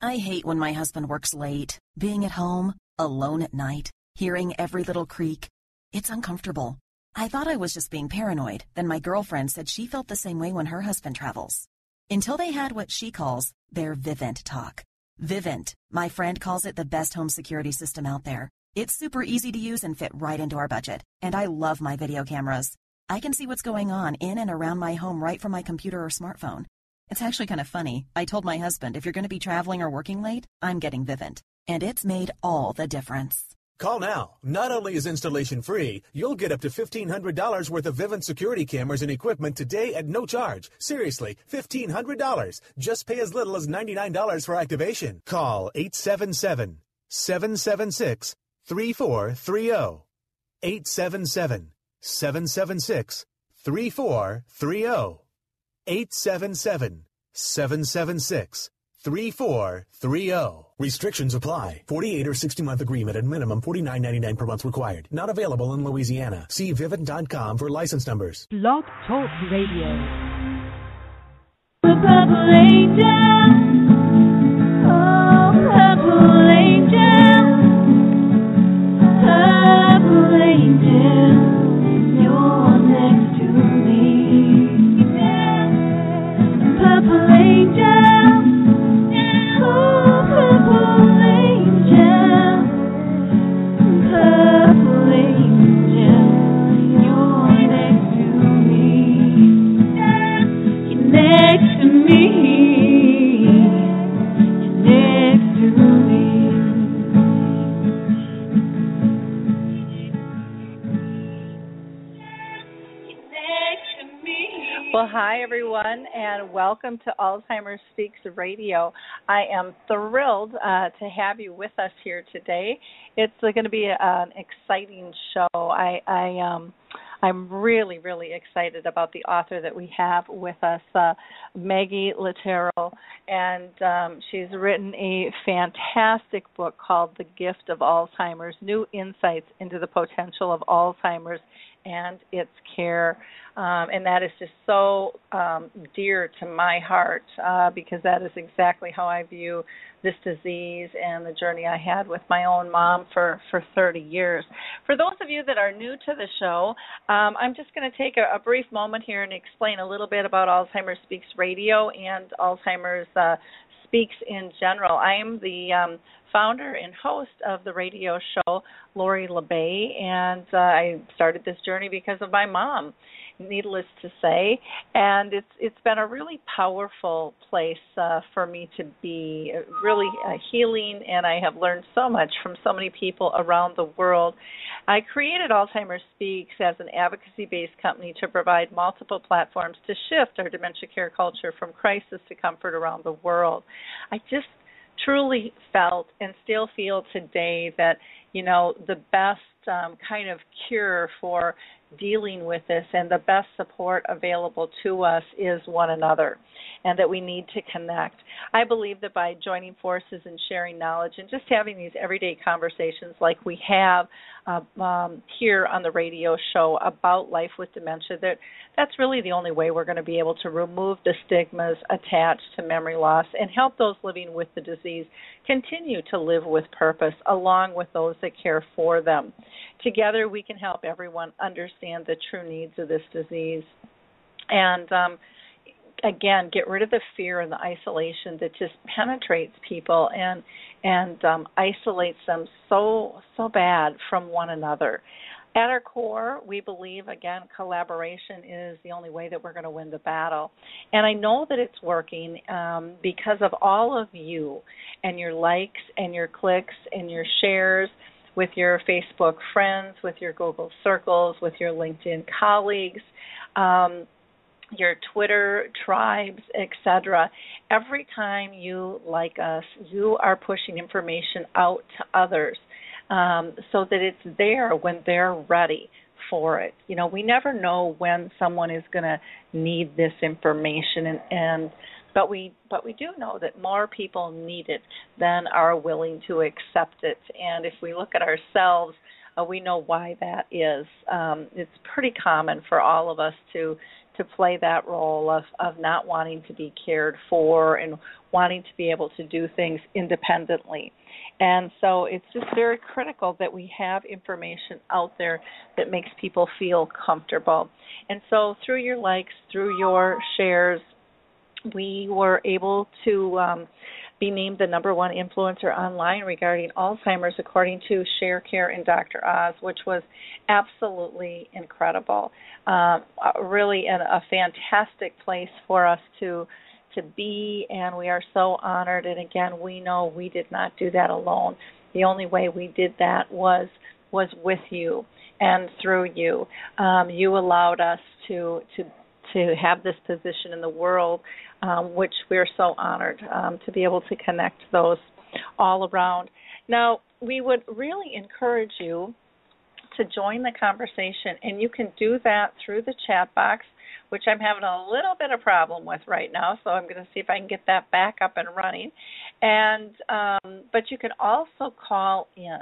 I hate when my husband works late, being at home, alone at night, hearing every little creak. It's uncomfortable. I thought I was just being paranoid, then my girlfriend said she felt the same way when her husband travels. Until they had what she calls their Vivint talk. Vivint, my friend calls it the best home security system out there. It's super easy to use and fit right into our budget, and I love my video cameras. I can see what's going on in and around my home right from my computer or smartphone. It's actually kind of funny. I told my husband if you're going to be traveling or working late, I'm getting Vivint, and it's made all the difference. Call now. Not only is installation free, you'll get up to $1,500 worth of Vivint security cameras and equipment today at no charge. Seriously, $1,500. Just pay as little as $99 for activation. Call 877 776 3430. 877 776 3430. 877 776 3430. Restrictions apply. 48 or 60 month agreement at minimum $49.99 per month required. Not available in Louisiana. See Vivint.com for license numbers. Blog Talk Radio. The Purple Angel. Well, hi everyone, and welcome to Alzheimer's Speaks Radio. I am thrilled uh, to have you with us here today. It's uh, going to be an exciting show. I, I um, I'm really, really excited about the author that we have with us, uh, Maggie La Tourelle, and um, she's written a fantastic book called The Gift of Alzheimer's: New Insights into the Potential of Alzheimer's and its care. Um, and that is just so um, dear to my heart uh, because that is exactly how I view this disease and the journey I had with my own mom for, for 30 years. For those of you that are new to the show, um, I'm just going to take a, a, brief moment here and explain a little bit about Alzheimer's Speaks Radio and Alzheimer's uh, Speaks in general. I am the um, founder and host of the radio show, Lori La Bey. And uh, I started this journey because of my mom needless to say and it's it's been a really powerful place uh, for me to be really uh, healing and I have learned so much from so many people around the world I created Alzheimer's Speaks as an advocacy based company to provide multiple platforms to shift our dementia care culture from crisis to comfort around the world I just truly felt and still feel today that you know the best um, kind of cure for dealing with this and the best support available to us is one another and that we need to connect. I believe that by joining forces and sharing knowledge and just having these everyday conversations like we have uh, um, here on the radio show about life with dementia, that that's really the only way we're going to be able to remove the stigmas attached to memory loss and help those living with the disease continue to live with purpose along with those that care for them. Together, we can help everyone understand the true needs of this disease. And um, again get rid of the fear and the isolation that just penetrates people and and um, isolates them so so bad from one another. At our core we believe again collaboration is the only way that we're going to win the battle. And i know that it's working um, because of all of you and your likes and your clicks and your shares with your facebook friends with your google circles with your linkedin colleagues um, your Twitter tribes, etc. Every time you like us, you are pushing information out to others um, so that it's there when they're ready for it. You know, we never know when someone is going to need this information, and, and but we but we do know that more people need it than are willing to accept it. And if we look at ourselves, uh, we know why that is. Um, it's pretty common for all of us to to play that role of of not wanting to be cared for and wanting to be able to do things independently. And so it's just very critical that we have information out there that makes people feel comfortable. And so through your likes, through your shares, we were able to um, be named the number one influencer online regarding Alzheimer's, according to ShareCare and Dr. Oz, which was absolutely incredible. Um, really, a fantastic place for us to to be, and we are so honored. And again, we know we did not do that alone. The only way we did that was was with you and through you. Um, you allowed us to to to have this position in the world, um, which we're so honored um, to be able to connect those all around. Now, we would really encourage you to join the conversation, and you can do that through the chat box, which I'm having a little bit of problem with right now. So I'm going to see if I can get that back up and running. And um, but you can also call in,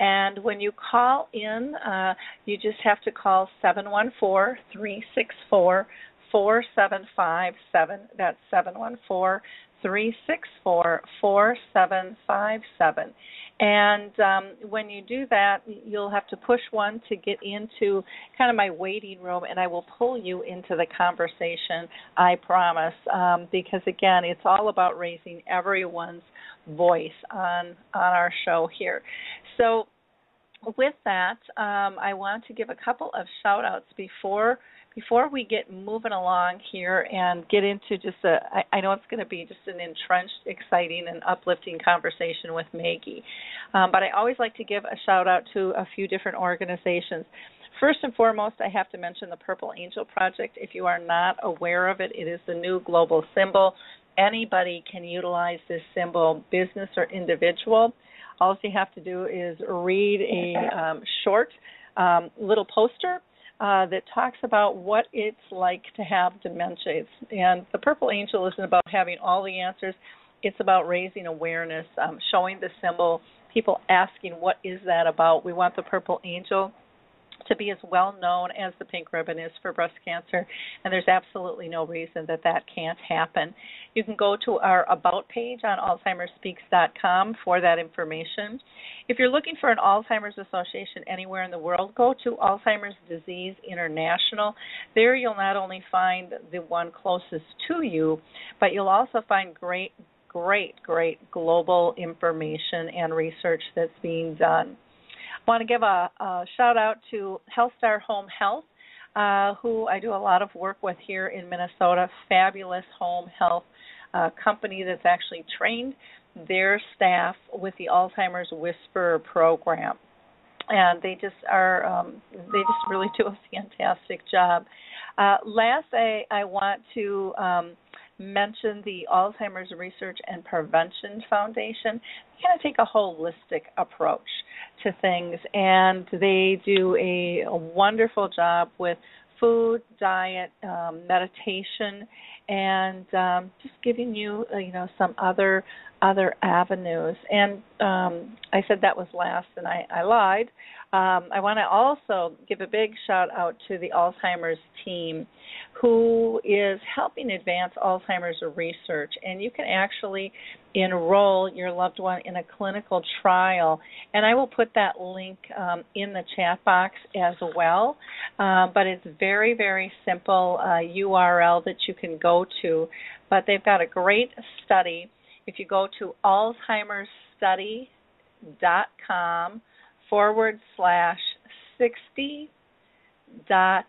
and when you call in, uh, you just have to call seven one four three six four four seven five seven. That's seven one four three six four four seven five seven. And um, when you do that, you'll have to push one to get into kind of my waiting room, and I will pull you into the conversation. I promise, um, because again, it's all about raising everyone's voice on on our show here. So, with that, um, I want to give a couple of shout outs before before we get moving along here and get into just a, I, I know it's going to be just an entrenched, exciting, and uplifting conversation with Maggie, um, but I always like to give a shout out to a few different organizations. First and foremost, I have to mention the Purple Angel Project. If you are not aware of it, it is the new global symbol. Anybody can utilize this symbol, business or individual. All you have to do is read a um, short um, little poster uh, that talks about what it's like to have dementia. It's, and the Purple Angel isn't about having all the answers. It's about raising awareness, um, showing the symbol, people asking what is that about. We want the Purple Angel to be as well known as the pink ribbon is for breast cancer, and there's absolutely no reason that that can't happen. You can go to our About page on AlzheimersSpeaks.com for that information. If you're looking for an Alzheimer's Association anywhere in the world, go to Alzheimer's Disease International. There you'll not only find the one closest to you, but you'll also find great great, great global information and research that's being done. Want to give a, a shout out to HealthStar Home Health, uh, who I do a lot of work with here in Minnesota. Fabulous home health uh, company that's actually trained their staff with the Alzheimer's Whisperer program. And they just are, um, they just really do a fantastic job. Uh, last, I, I want to um, mention the Alzheimer's Research and Prevention Foundation. They kind of take a holistic approach to things, and they do a, a wonderful job with food, diet, um, meditation, and um, just giving you, uh, you know, some other other avenues. And um, I said that was last, and I, I lied. Um, I want to also give a big shout out to the Alzheimer's team who is helping advance Alzheimer's research. And you can actually enroll your loved one in a clinical trial. And I will put that link um, in the chat box as well. Um, but it's very, very simple uh, URL that you can go to. But they've got a great study. If you go to alzheimersstudy.com forward slash 60 dot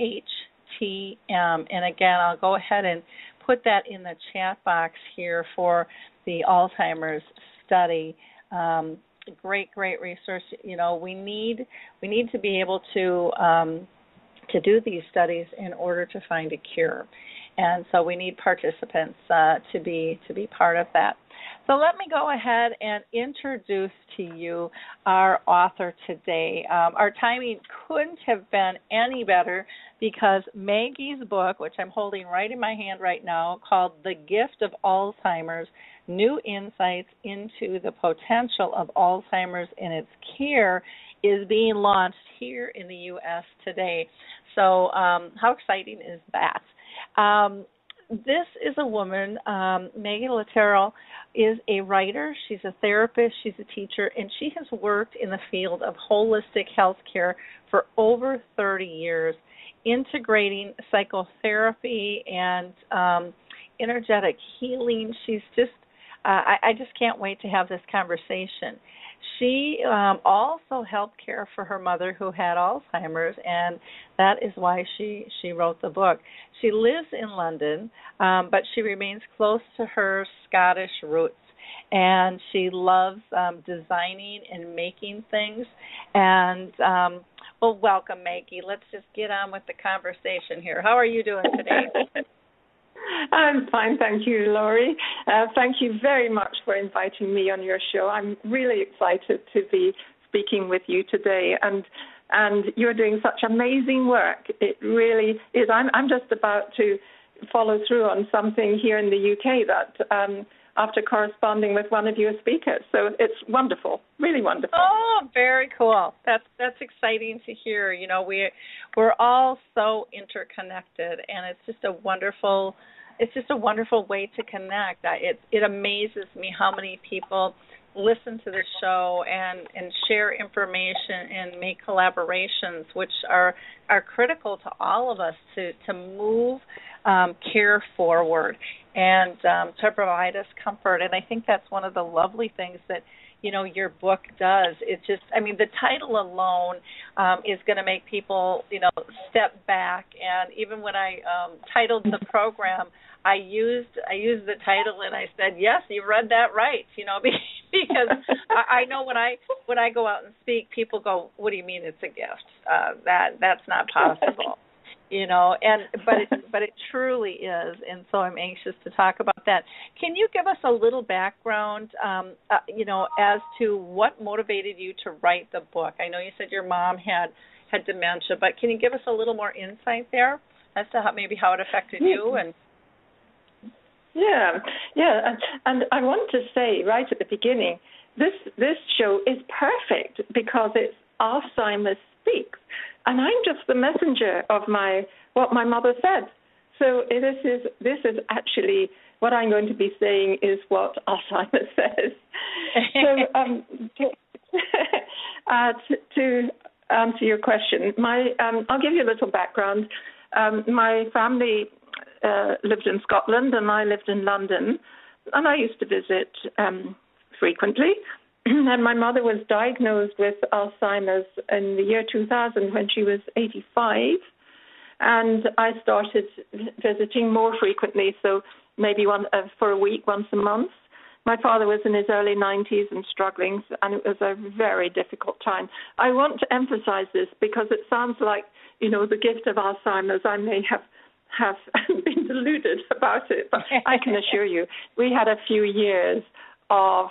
HTM. And again, I'll go ahead and put that in the chat box here for the Alzheimer's study. Um, great, great resource. You know, we need we need to be able to um, to do these studies in order to find a cure, and so we need participants uh, to be to be part of that. So let me go ahead and introduce to you our author today. Um, our timing couldn't have been any better because Maggie's book, which I'm holding right in my hand right now, called The Gift of Alzheimer's New Insights into the Potential of Alzheimer's in Its Care, is being launched here in the U.S. today. So, um, how exciting is that? Um, this is a woman, um, Maggie is a writer, she's a therapist, she's a teacher, and she has worked in the field of holistic health care for over 30 years, integrating psychotherapy and um, energetic healing. She's just, uh, I, I just can't wait to have this conversation. She um, also helped care for her mother who had Alzheimer's, and that is why she she wrote the book. She lives in London, um, but she remains close to her Scottish roots, and she loves um, designing and making things. And um, well, welcome, Maggie. Let's just get on with the conversation here. How are you doing today? I'm fine, thank you, Lori. Uh, thank you very much for inviting me on your show. I'm really excited to be speaking with you today, and and you're doing such amazing work. It really is. I'm I'm just about to follow through on something here in the UK that. Um, after corresponding with one of your speakers. So it's wonderful, really wonderful. Oh, very cool. That's that's exciting to hear. You know, we we're all so interconnected, and it's just a wonderful it's just a wonderful way to connect. I, it it amazes me how many people listen to the show and and share information and make collaborations, which are are critical to all of us to to move um, care forward and um, to provide us comfort. And I think that's one of the lovely things that you know your book does. It just i mean the title alone um is going to make people you know step back. And even when i um titled the program i used i used the title and i said yes you read that right you know because I, I know when i when i go out and speak people go what do you mean it's a gift? Uh that that's not possible you know and but it but it truly is and so i'm anxious to talk about that. Can you give us a little background um uh, you know as to what motivated you to write the book? I know you said your mom had had dementia but can you give us a little more insight there as to how maybe how it affected you and yeah yeah and, and i want to say right at the beginning this this show is perfect because it's alzheimer's speaks and I'm just the messenger of my what my mother said. So this is this is actually what I'm going to be saying is what Alzheimer's says. so um, to, uh, to, to, answer your question, my um, I'll give you a little background. Um, my family uh, lived in Scotland and I lived in London, and I used to visit um, frequently. and my mother was diagnosed with Alzheimer's in the year 2000 when she was 85. And I started visiting more frequently, so maybe one uh, for a week, once a month. My father was in his early 90s and struggling, and it was a very difficult time. I want to emphasize this because it sounds like, you know, the gift of Alzheimer's. I may have have been deluded about it, but I can assure you, we had a few years of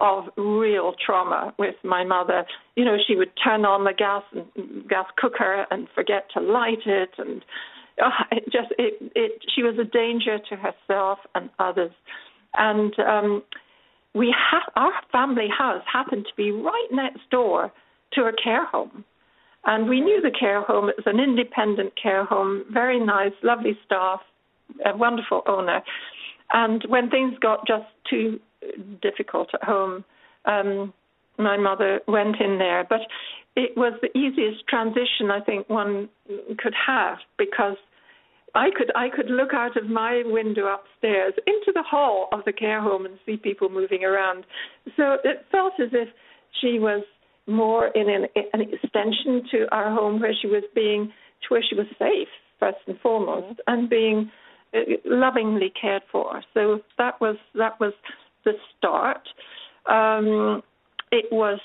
of real trauma with my mother. You know, she would turn on the gas gas cooker and forget to light it, and uh, it just it it she was a danger to herself and others. And um, we ha- our family house happened to be right next door to a care home. And we knew the care home. It was an independent care home, very nice, lovely staff, a wonderful owner. And when things got just too difficult at home, um, my mother went in there. But it was the easiest transition I think one could have because I could I could look out of my window upstairs into the hall of the care home and see people moving around. So it felt as if she was more in an, an extension to our home where she was being to where she was safe first and foremost and being uh, lovingly cared for. So that was that was the start. Um, it was,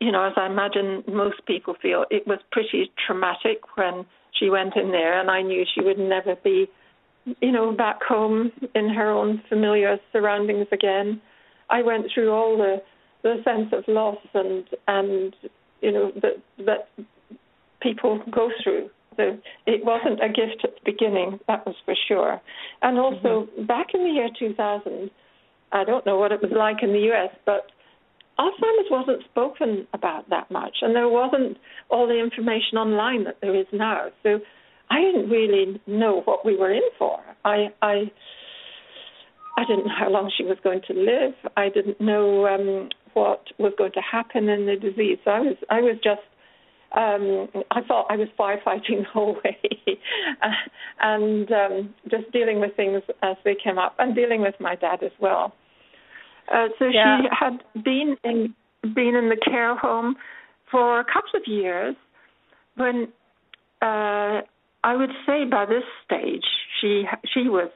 you know, as I imagine most people feel, it was pretty traumatic when she went in there, and I knew she would never be, you know, back home in her own familiar surroundings again. I went through all the the sense of loss and and you know that that people go through. So it wasn't a gift at the beginning, that was for sure. And also mm-hmm. back in the year 2000, I don't know what it was like in the US, but Alzheimer's wasn't spoken about that much, and there wasn't all the information online that there is now. So I didn't really know what we were in for. I I I didn't know how long she was going to live. I didn't know um, what was going to happen in the disease. So I was I was just um, I thought I was firefighting the whole way, uh, and um, just dealing with things as they came up, and dealing with my dad as well. Uh, so Yeah. she had been in been in the care home for a couple of years. When uh, I would say by this stage she she was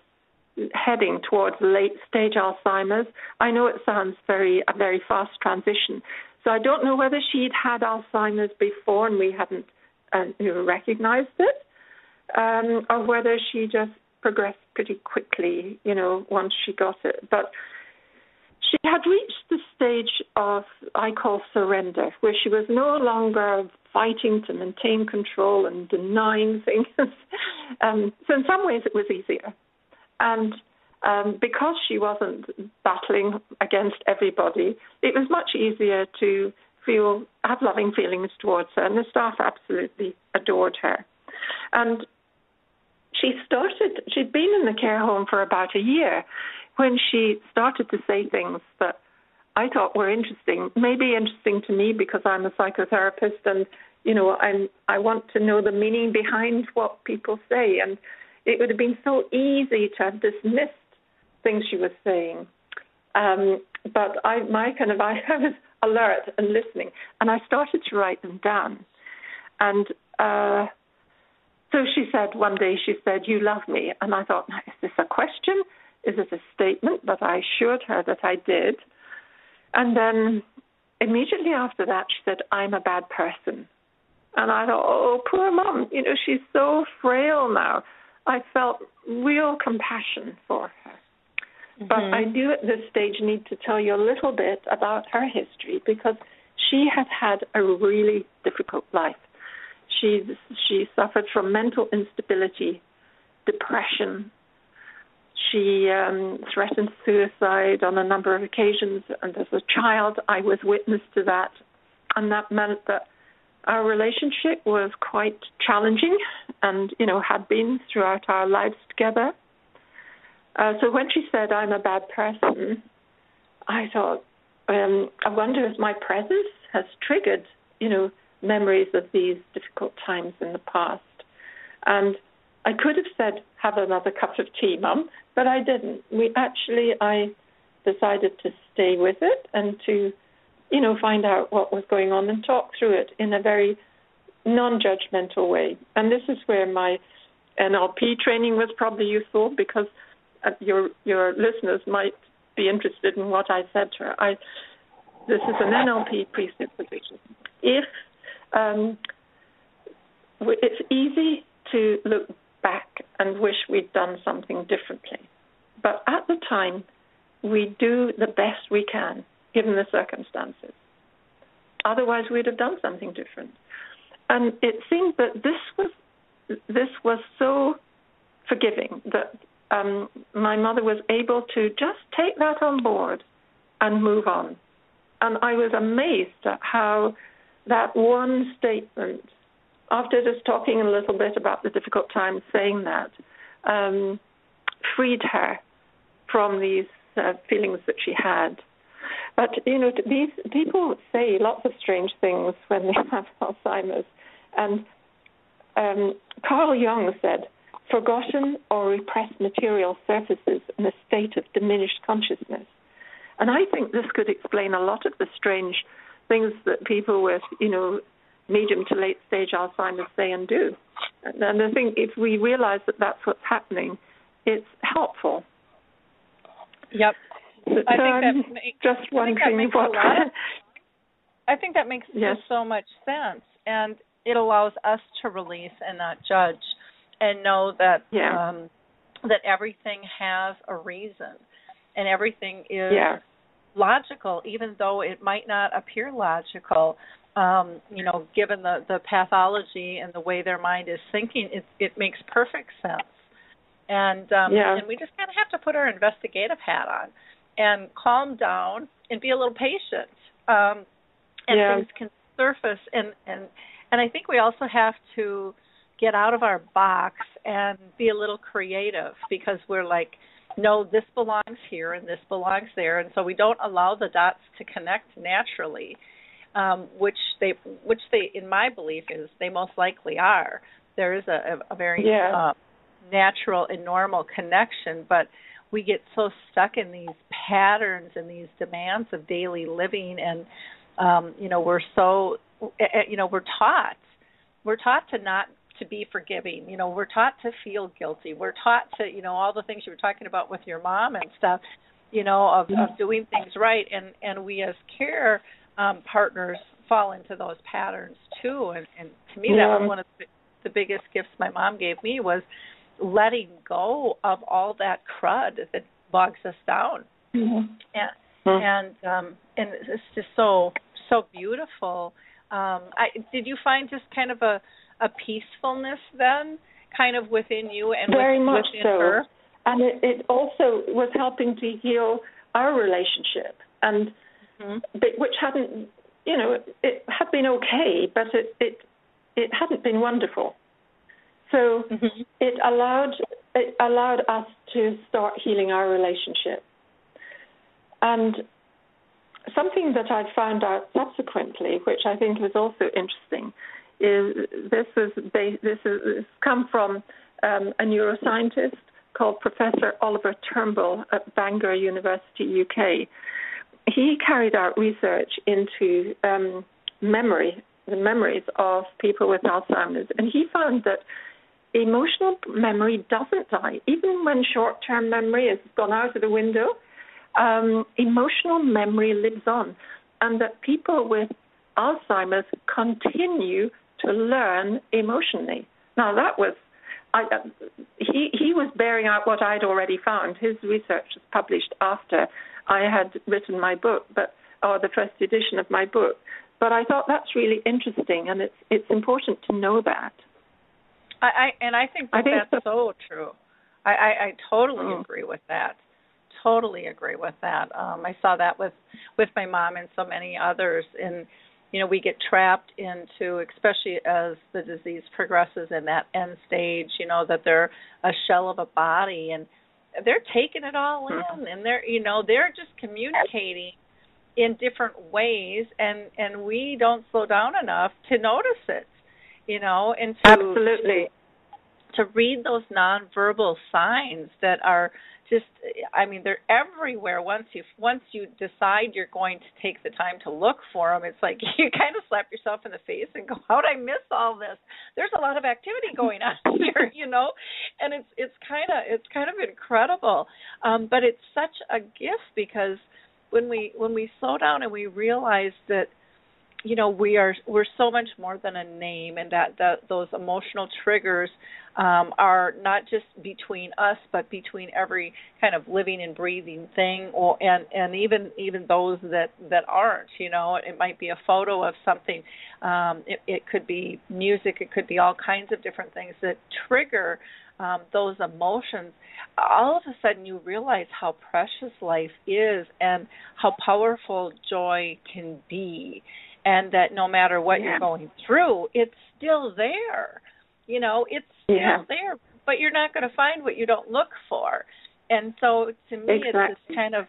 heading towards late stage Alzheimer's. I know it sounds very a very fast transition, so I don't know whether she'd had Alzheimer's before and we hadn't uh, you know, recognized it, um, or whether she just progressed pretty quickly, you know, once she got it. But she had reached the stage of I call surrender, where she was no longer fighting to maintain control and denying things. um, so in some ways it was easier, and um, because she wasn't battling against everybody, it was much easier to feel have loving feelings towards her, and the staff absolutely adored her. And she started. She'd been in the care home for about a year when she started to say things that I thought were interesting. Maybe interesting to me because I'm a psychotherapist, and you know, I'm I want to know the meaning behind what people say. And it would have been so easy to have dismissed things she was saying. Um, but I, my kind of, I, was alert and listening, and I started to write them down. And uh, so she said one day, she said, "You love me," and I thought, is this a question? Is it a statement?" But I assured her that I did. And then immediately after that, she said, "I'm a bad person." And I thought, "Oh, poor mom. You know, she's so frail now." I felt real compassion for her. But mm-hmm. I do at this stage need to tell you a little bit about her history because she had had a really difficult life. She she suffered from mental instability, depression. She um, threatened suicide on a number of occasions, and as a child, I was witness to that, and that meant that our relationship was quite challenging, and you know had been throughout our lives together. Uh, so when she said, I'm a bad person, I thought, um, I wonder if my presence has triggered, you know, memories of these difficult times in the past. And I could have said, have another cup of tea, Mum, but I didn't. We actually, I decided to stay with it and to, you know, find out what was going on and talk through it in a very non-judgmental way. And this is where my NLP training was probably useful because uh, your your listeners might be interested in what I said to her. I this is an NLP presupposition. If um, it's easy to look back and wish we'd done something differently, but at the time we do the best we can given the circumstances. Otherwise, we'd have done something different. And it seemed that this was this was so forgiving that um, my mother was able to just take that on board and move on. And I was amazed at how that one statement, after just talking a little bit about the difficult times, saying that, um, freed her from these uh, feelings that she had. But you know, these people say lots of strange things when they have Alzheimer's, and um, Carl Jung said, "Forgotten or repressed material surfaces in a state of diminished consciousness." And I think this could explain a lot of the strange things that people with, you know, medium to late stage Alzheimer's say and do. And I think if we realize that that's what's happening, it's helpful. Yep. But, I think that um, just think that wondering makes a what. lot I think that makes Yes. just so much sense, and it allows us to release and not judge, and know that Yeah. um, that everything has a reason, and everything is yeah. logical, even though it might not appear logical. Um, you know, given the the pathology and the way their mind is thinking, it it makes perfect sense. And um, Yeah. and we just kind of have to put our investigative hat on and calm down and be a little patient um, and Yeah. things can surface. And and and I think we also have to get out of our box and be a little creative because we're like, no, this belongs here and this belongs there, and so we don't allow the dots to connect naturally, um, which they which they in my belief is they most likely are. There is a, a, very Yeah. uh, natural and normal connection, but we get so stuck in these patterns and these demands of daily living and um you know we're so eh, eh, you know we're taught we're taught to not to be forgiving you know we're taught to feel guilty we're taught to you know all the things you were talking about with your mom and stuff you know of of doing things right and and we as care um partners fall into those patterns too and and to me that was one of the, the biggest gifts my mom gave me was letting go of all that crud that bogs us down Mhm. and Mhm. and um and it's just so so beautiful um i did you find just kind of a a peacefulness then kind of within you and Very with, much within so. her and it, it also was helping to heal our relationship and Mhm. but which hadn't you know it had been okay but it it it hadn't been wonderful so Mhm. it allowed it allowed us to start healing our relationship and something that I found out subsequently which I think was also interesting is this is this is come from um, a neuroscientist called Professor Oliver Turnbull at Bangor University, UK. He carried out research into um, memory, the memories of people with Alzheimer's, and he found that emotional memory doesn't die, even when short-term memory has gone out of the window. Um, emotional memory lives on, and that people with Alzheimer's continue to learn emotionally. Now that was I, uh, he he was bearing out what I'd already found. His research was published after I had written my book, but or the first edition of my book. But I thought that's really interesting, and it's it's important to know that. I, I and I think I think that's so true. I, I, I totally Mm. agree with that. Totally agree with that. Um, I saw that with with my mom and so many others. And you know, we get trapped into, especially as the disease progresses in that end stage. You know that they're a shell of a body, and they're taking it all hmm. in, and they're you know they're just communicating in different ways, and and we don't slow down enough to notice it. You know, and to Absolutely. to read those nonverbal signs that are just I mean they're everywhere. Once you once you decide you're going to take the time to look for them it's like you kind of slap yourself in the face and go how did I miss all this? There's a lot of activity going on here you know? And it's it's kind of it's kind of incredible. Um but it's such a gift because when we when we slow down and we realize that you know we are we're so much more than a name and that, those emotional triggers um, are not just between us but between every kind of living and breathing thing or and and even even those that that aren't you know it might be a photo of something um, it, it could be music it could be all kinds of different things that trigger um, those emotions. All of a sudden you realize how precious life is and how powerful joy can be and that no matter what Yeah. you're going through, it's still there. You know, it's still Yeah. there, but you're not going to find what you don't look for. And so to me, it's Exactly. this kind of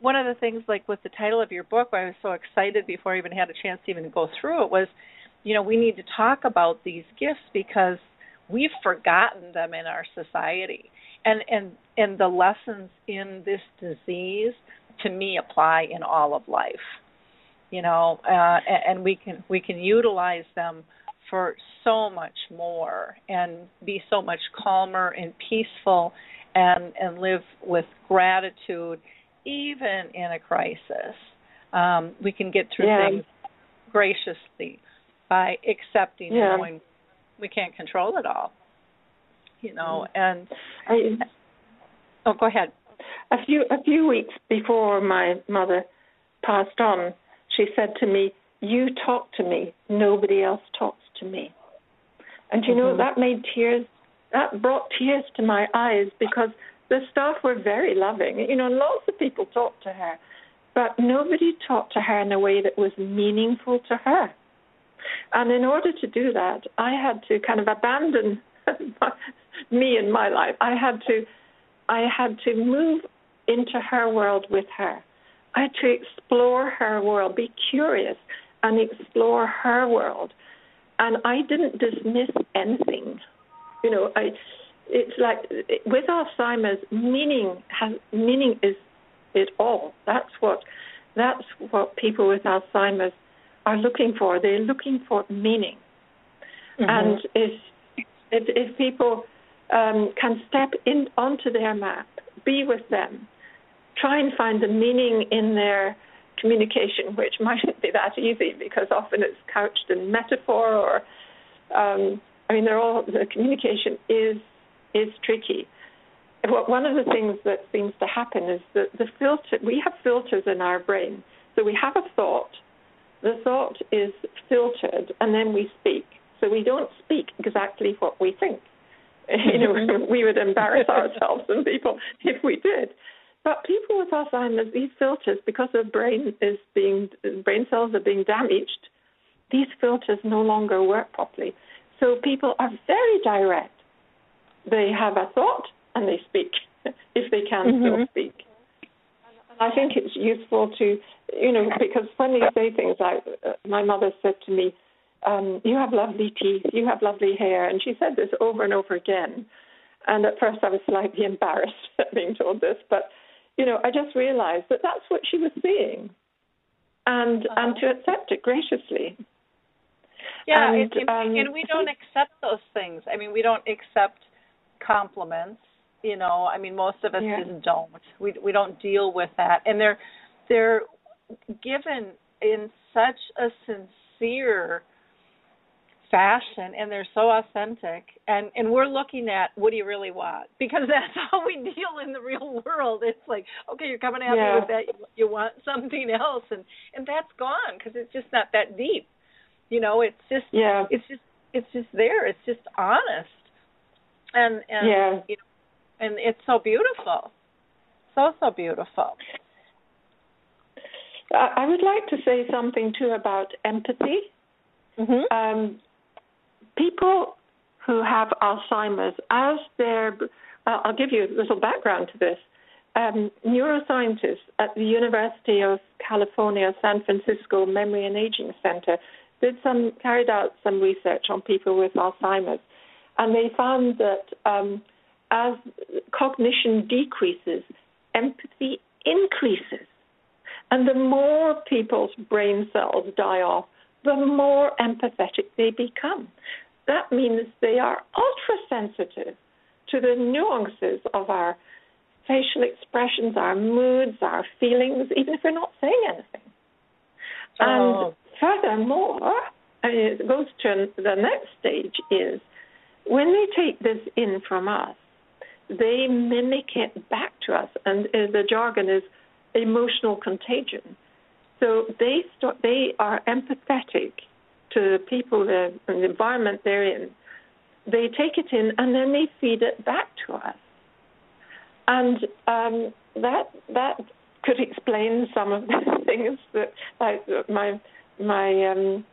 one of the things like with the title of your book, I was so excited before I even had a chance to even go through it was, you know, we need to talk about these gifts because we've forgotten them in our society. And and and the lessons in this disease to me apply in all of life you know uh and, we can we can utilize them for so much more and be so much calmer and peaceful and and live with gratitude even in a crisis um we can get through Yeah. things graciously by accepting Yeah. knowing we can't control it all you know and I, oh go ahead a few a few weeks before my mother passed on, she said to me, "You talk to me. Nobody else talks to me." And you know Mhm. that made tears. That brought tears to my eyes because the staff were very loving. You know, lots of people talked to her, but nobody talked to her in a way that was meaningful to her. And in order to do that, I had to kind of abandon me and my life. I had to I had to move into her world with her. I had to explore her world, be curious and explore her world. And I didn't dismiss anything. You know, I it's like with Alzheimer's, meaning has meaning is it all. That's what that's what people with Alzheimer's are looking for. They're looking for meaning. Mm-hmm. And if, if if people um, can step in onto their map, be with them, try and find the meaning in their communication, which mightn't be that easy because often it's couched in metaphor or, um, I mean, they're all the communication is is tricky. One of the things that seems to happen is that the filter we have filters in our brain. So we have a thought, the thought is filtered, and then we speak. So we don't speak exactly what we think. you know, we would embarrass ourselves and people if we did. But people with Alzheimer's, these filters, because their brain is being brain cells are being damaged, these filters no longer work properly. So people are very direct. They have a thought and they speak, if they can mm-hmm. still speak. And I think it's useful to, you know, because when they say things like, uh, my mother said to me, um, you have lovely teeth, you have lovely hair. And she said this over and over again. And at first I was slightly embarrassed at being told this, but you know, I just realized that that's what she was seeing, and uh-huh. and to accept it graciously. Yeah, and, and, um, and we don't accept those things. I mean, we don't accept compliments. You know, I mean, most of us yeah. just don't. We we don't deal with that, and they're they're given in such a sincere fashion and they're so authentic. And and we're looking at what do you really want? Because that's how we deal in the real world. It's like okay you're coming at yeah. me with that you, you want something else and and that's gone because it's just not that deep. You know it's just yeah. it's just it's just there. It's just honest. And and yeah. you know and it's so beautiful. So so beautiful. I would like to say something too about empathy. Mm-hmm. Um, people who have Alzheimer's, as their, I'll give you a little background to this. Um, neuroscientists at the University of California, San Francisco Memory and Aging Center did some carried out some research on people with Alzheimer's, and they found that um, as cognition decreases, empathy increases, and the more people's brain cells die off, the more empathetic they become that means they are ultra sensitive to the nuances of our facial expressions, our moods, our feelings, even if we're not saying anything. Oh. And furthermore, I mean, it goes to the next stage is when they take this in from us, they mimic it back to us, and uh, the jargon is emotional contagion. So they start, they are empathetic to the people there and the environment they're in, they take it in and then they feed it back to us. And um, that that could explain some of the things that I, my my um,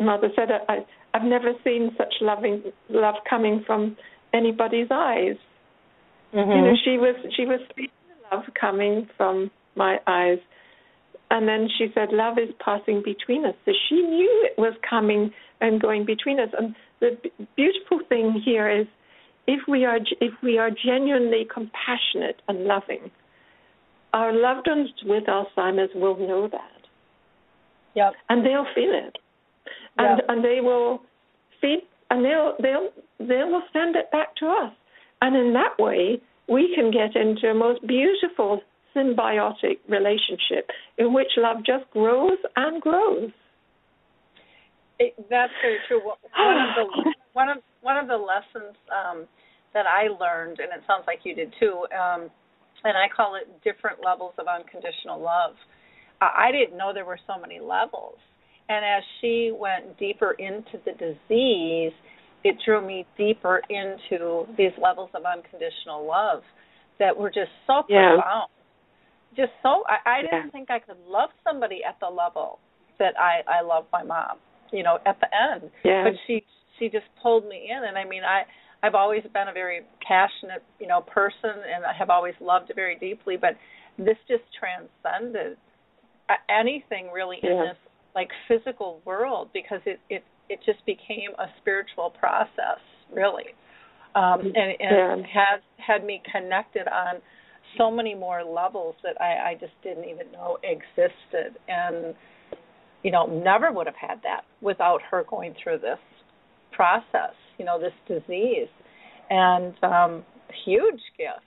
mother said. I, I've never seen such loving love coming from anybody's eyes. Mm-hmm. You know, she was she was feeling love coming from my eyes and then she said, Love is passing between us. So she knew it was coming and going between us. And the beautiful thing here is if we are if we are genuinely compassionate and loving, our loved ones with Alzheimer's will know that. Yep. And they'll feel it. And yep. and they will feed and they'll they'll they will send it back to us. And in that way we can get into a most beautiful symbiotic relationship in which love just grows and grows. It, that's very true. One of the one of one of the lessons um, that I learned, and it sounds like you did too, um, and I call it different levels of unconditional love. I didn't know there were so many levels, and as she went deeper into the disease, it drew me deeper into these levels of unconditional love that were just so yeah. profound just so I, I didn't think I could love somebody at the level that I I love my mom. You know, at the end. Yeah. But she she just pulled me in, and I mean I I've always been a very passionate you know person, and I have always loved very deeply. But this just transcended anything really in Yeah. this like physical world because it it it just became a spiritual process really um and and Yeah. has had me connected on so many more levels that I I just didn't even know existed and you know never would have had that without her going through this process you know this disease and um huge gift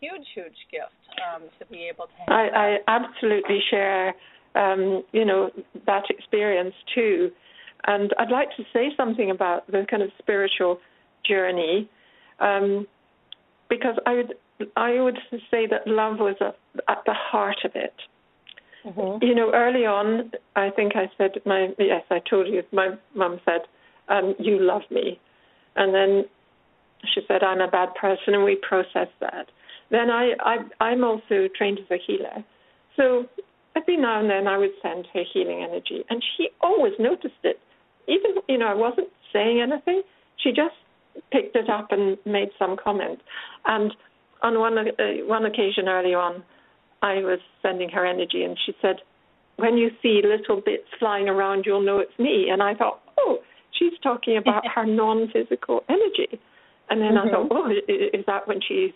huge huge gift um to be able to have I. I absolutely share, um, you know, that experience too. And I'd like to say something about the kind of spiritual journey, um, because I would I would say that love was at, at the heart of it. Mhm. You know, early on, I think I said my yes, I told you my mum said, um, "You love me," and then she said, "I'm a bad person," and we processed that. Then I, I I'm also trained as a healer, so every now and then I would send her healing energy, and she always noticed it. Even you know, I wasn't saying anything, she just picked it up and made some comment. And on one uh, one occasion early on, I was sending her energy, and she said, "When you see little bits flying around, you'll know it's me." And I thought, "Oh, she's talking about her non-physical energy." And then I thought, "Oh, i- i- is that when she's,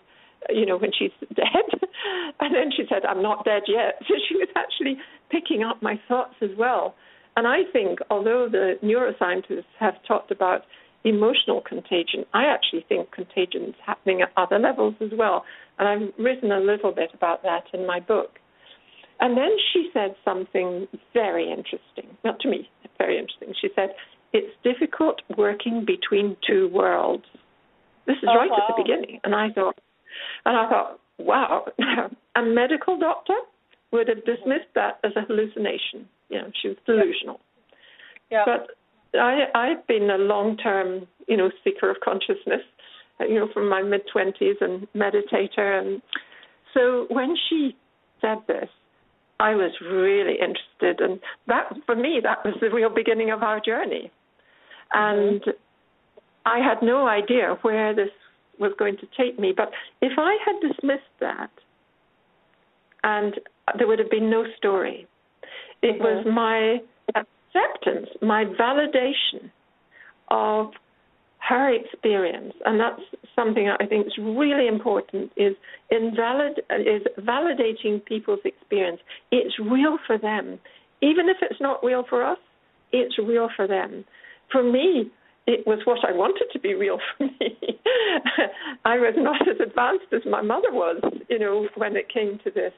you know, when she's dead?" And then she said, "I'm not dead yet." So she was actually picking up my thoughts as well. And I think, although the neuroscientists have talked about emotional contagion, I actually think contagion is happening at other levels as well. And I've written a little bit about that in my book. And then she said something very interesting, not to me, very interesting. She said, It's difficult working between two worlds. This is Oh, right at the beginning. And I thought, and I thought, wow, a medical doctor would have dismissed that as a hallucination. You know, she was delusional. yeah But I, I've been a long-term, you know, seeker of consciousness, uh, you know, from my mid-twenties and meditator, and so when she said this, I was really interested, and that for me that was the real beginning of our journey, and I had no idea where this was going to take me. But if I had dismissed that, and there would have been no story, it was my acceptance, my validation of her experience, and that's something I think is really important. Is invalid is validating people's experience. It's real for them, even if it's not real for us. It's real for them. For me, it was what I wanted to be real for me. I was not as advanced as my mother was, you know, when it came to this.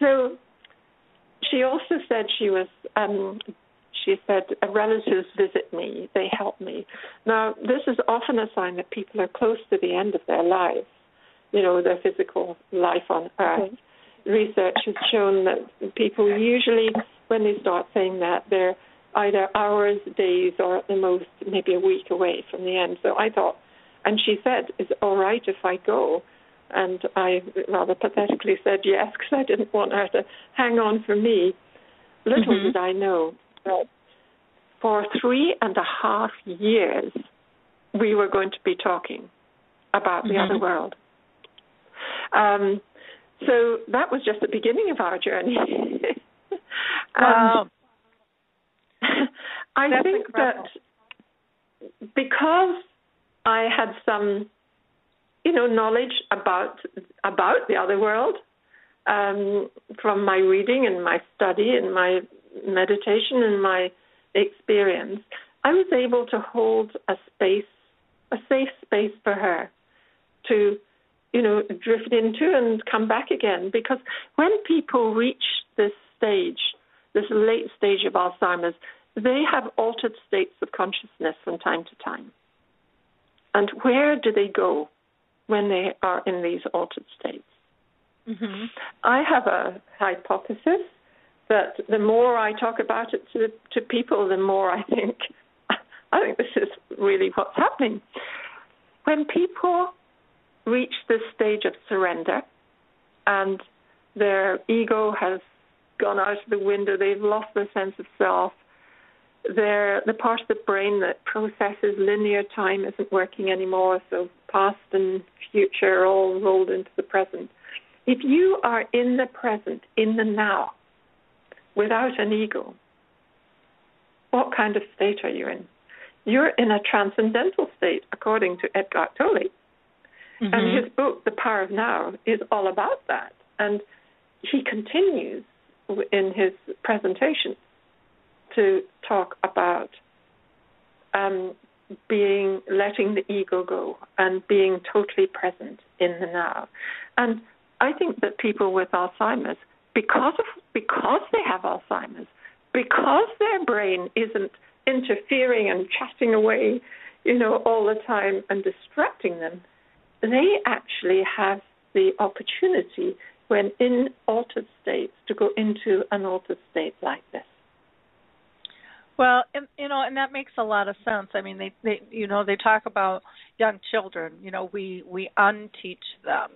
So she also said she was um she said relatives visit me they help me. Now this is often a sign that people are close to the end of their lives you know their physical life on earth. Research has shown that people usually when they start saying that they're either hours days or at the most maybe a week away from the end. So i thought and she said is it all right if i go. And I rather pathetically said yes because I didn't want her to hang on for me. Little Mhm. did I know that for three and a half years we were going to be talking about the Mhm. other world. Um, so that was just the beginning of our journey. wow And I That's think incredible. that because I had some, you know, knowledge about about the other world um, from my reading and my study and my meditation and my experience, I was able to hold a space, a safe space for her to, you know, drift into and come back again. Because when people reach this stage, this late stage of Alzheimer's, they have altered states of consciousness from time to time. And where do they go when they are in these altered states? hmm I have a hypothesis that the more I talk about it to to people, the more I think I think this is really what's happening. When people reach this stage of surrender and their ego has gone out of the window. They've lost their sense of self. Their the part of the brain that processes linear time isn't working anymore. So past and future are all rolled into the present. If you are in the present, in the now, without an ego, what kind of state are you in? You're in a transcendental state, according to Eckhart Tolle. Mm-hmm. And his book, The Power of Now, is all about that. And he continues in his presentation to talk about um, being letting the ego go and being totally present in the now. And I think that people with Alzheimer's, because of because they have Alzheimer's, because their brain isn't interfering and chatting away, you know, all the time and distracting them, they actually have the opportunity when in altered states to go into an altered state like this. Well, and you know, and that makes a lot of sense. I mean, they, they, you know, they talk about young children. You know, we we unteach them,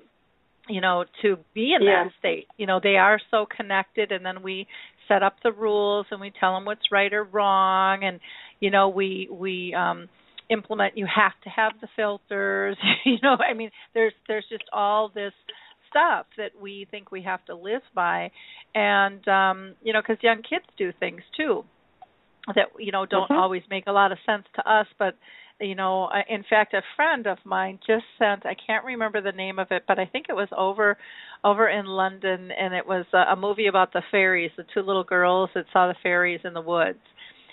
you know, to be in yeah. that state. You know, they are so connected, and then we set up the rules and we tell them what's right or wrong, and you know, we we um implement. You have to have the filters. you know, I mean, there's there's just all this stuff that we think we have to live by and um you know because young kids do things too that you know don't mm-hmm. always make a lot of sense to us but you know uh, in fact a friend of mine just sent i can't remember the name of it but i think it was over over in london and it was a, a movie about the fairies the two little girls that saw the fairies in the woods.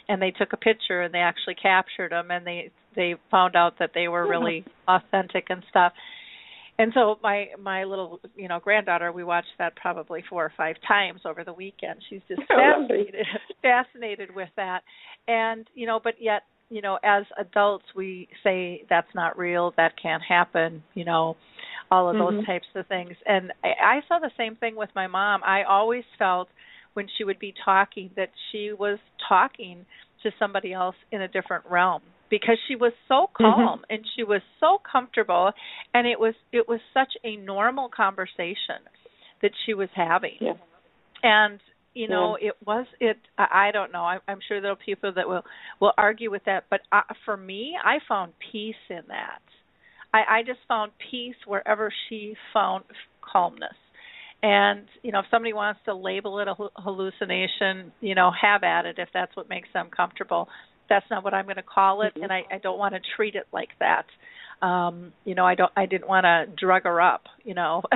And they took a picture and they actually captured them and they they found out that they were really authentic and stuff. And so my my little you know granddaughter we watched that probably four or five times over the weekend. She's just oh, fascinated fascinated with that. And you know but yet you know as adults we say that's not real that can't happen you know all of those mm-hmm. types of things and I, I saw the same thing with my mom i always felt when she would be talking that she was talking to somebody else in a different realm because she was so mm-hmm. calm mm-hmm. and she was so comfortable and it was it was such a normal conversation that she was having yeah. and you know yeah. it was it i don't know I, i'm sure there are people that will will argue with that but uh, for me i found peace in that i i just found peace wherever she found calmness and you know if somebody wants to label it a hallucination you know have at it if that's what makes them comfortable that's not what I'm going to call it, mm-hmm. and I, I don't want to treat it like that. Um, you know, I don't. I didn't want to drug her up. You know.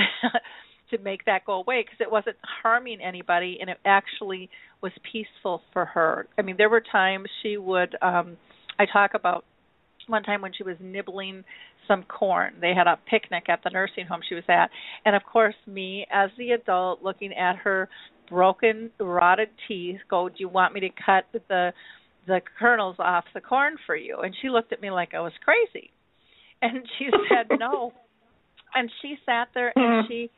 to make that go away because it wasn't harming anybody and it actually was peaceful for her. I mean, there were times she would um I talk about one time when she was nibbling some corn. They had a picnic at the nursing home she was at. And of course, me as the adult looking at her broken rotted teeth go, "Do you want me to cut the the kernels off the corn for you and she looked at me like i was crazy and she said no and she sat there and she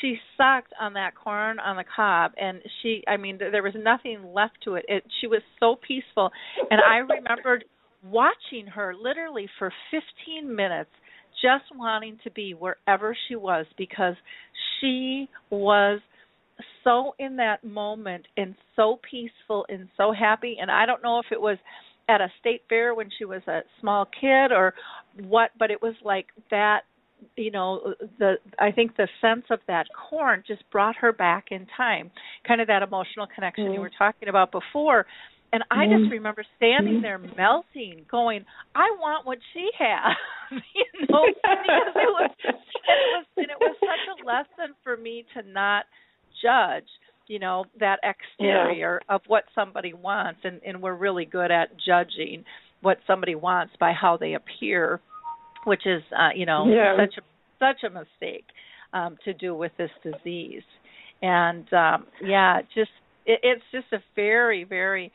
she sucked on that corn on the cob and she i mean there was nothing left to it. It she was so peaceful. And i remembered watching her literally for 15 minutes just wanting to be wherever she was because she was so in that moment and so peaceful and so happy. And I don't know if it was at a state fair when she was a small kid or what but it was like that you know the i think the sense of that corn just brought her back in time kind of that emotional connection mm. you were talking about before and I just remember standing there melting, going, "I want what she has," you know, because it was, and it was, and it was such a lesson for me to not judge you know that exterior yeah. of what somebody wants and and we're really good at judging what somebody wants by how they appear which is uh you know yeah. such a such a mistake um to do with this disease. And um yeah just it, it's just a very very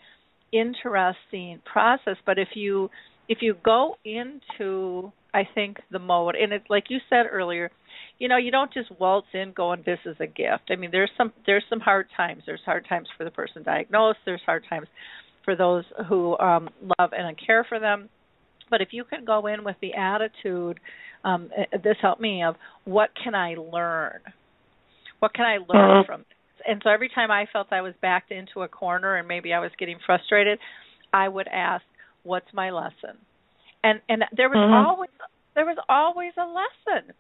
interesting process. But if you if you go into i think the mode and it's like you said earlier you know you don't just waltz in going this is a gift. I mean there's some there's some hard times. There's hard times for the person diagnosed. There's hard times for those who um love and care for them but if you can go in with the attitude um this helped me of what can i learn What can I learn Mhm. from this? And so every time I felt I was backed into a corner and maybe I was getting frustrated, I would ask, "What's my lesson?" And and there was Mhm. always there was always a lesson.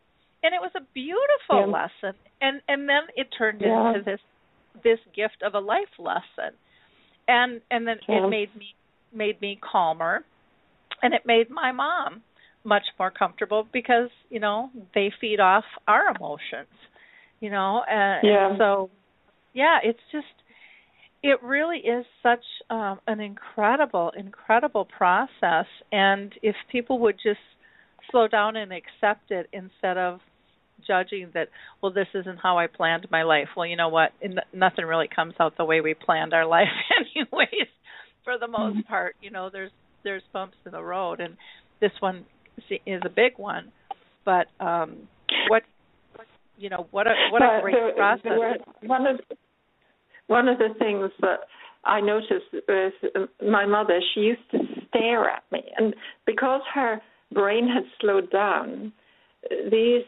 And it was a beautiful Yeah. lesson. And and then it turned Yeah. into this this gift of a life lesson. And and then Yeah. it made me made me calmer and it made my mom much more comfortable because you know they feed off our emotions you know and, Yeah. and so yeah it's just it really is such um an incredible incredible process and if people would just slow down and accept it instead of judging that well this isn't how I planned my life well you know what N- nothing really comes out the way we planned our life anyways for the most Mhm. part you know there's there's bumps in the road and this one is a big one. But um what you know what a what a great there- process. there one of one of the things that I noticed with my mother, she used to stare at me, and because her brain had slowed down, these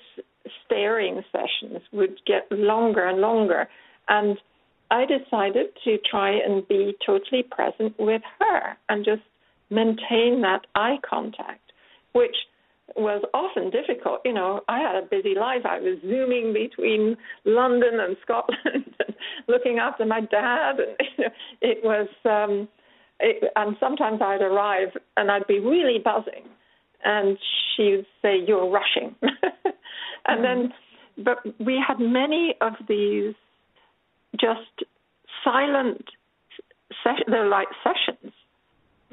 staring sessions would get longer and longer, and I decided to try and be totally present with her and just maintain that eye contact, which was often difficult. You know, I had a busy life. I was zooming between London and Scotland, and looking after my dad, and you know, it was. Um, it, and sometimes I'd arrive and I'd be really buzzing, and she'd say, "You're rushing," and then, but we had many of these just silent. Ses- they're like sessions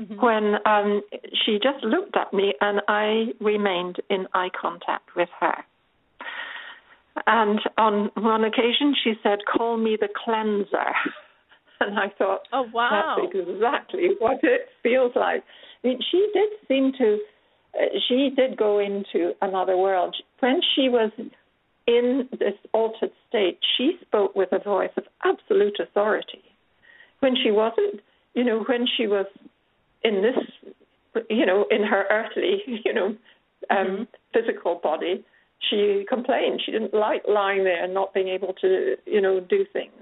Mhm. when um, she just looked at me and I remained in eye contact with her. And on one occasion, she said, Call me the cleanser. And I thought, oh wow that's exactly what it feels like. I mean, she did seem to, uh, she did go into another world. When she was in this altered state, she spoke with a voice of absolute authority. When she wasn't, you know, when she was in this, you know, in her earthly, you know, um, physical body, she complained. She didn't like lying there and not being able to, you know, do things.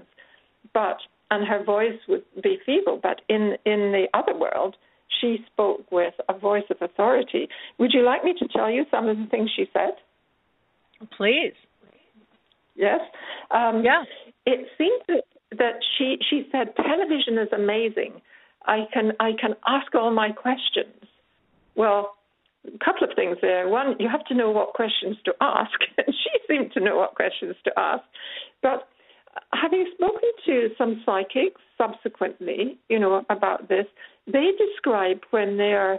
But and her voice would be feeble. But in in the other world, she spoke with a voice of authority. Would you like me to tell you some of the things she said? please Yes. Um, yeah it seems that, that she she said television is amazing. I can I can ask all my questions. Well, a couple of things there. One, you have to know what questions to ask, and she seemed to know what questions to ask. But having spoken to some psychics subsequently, you know, about this, they describe when they are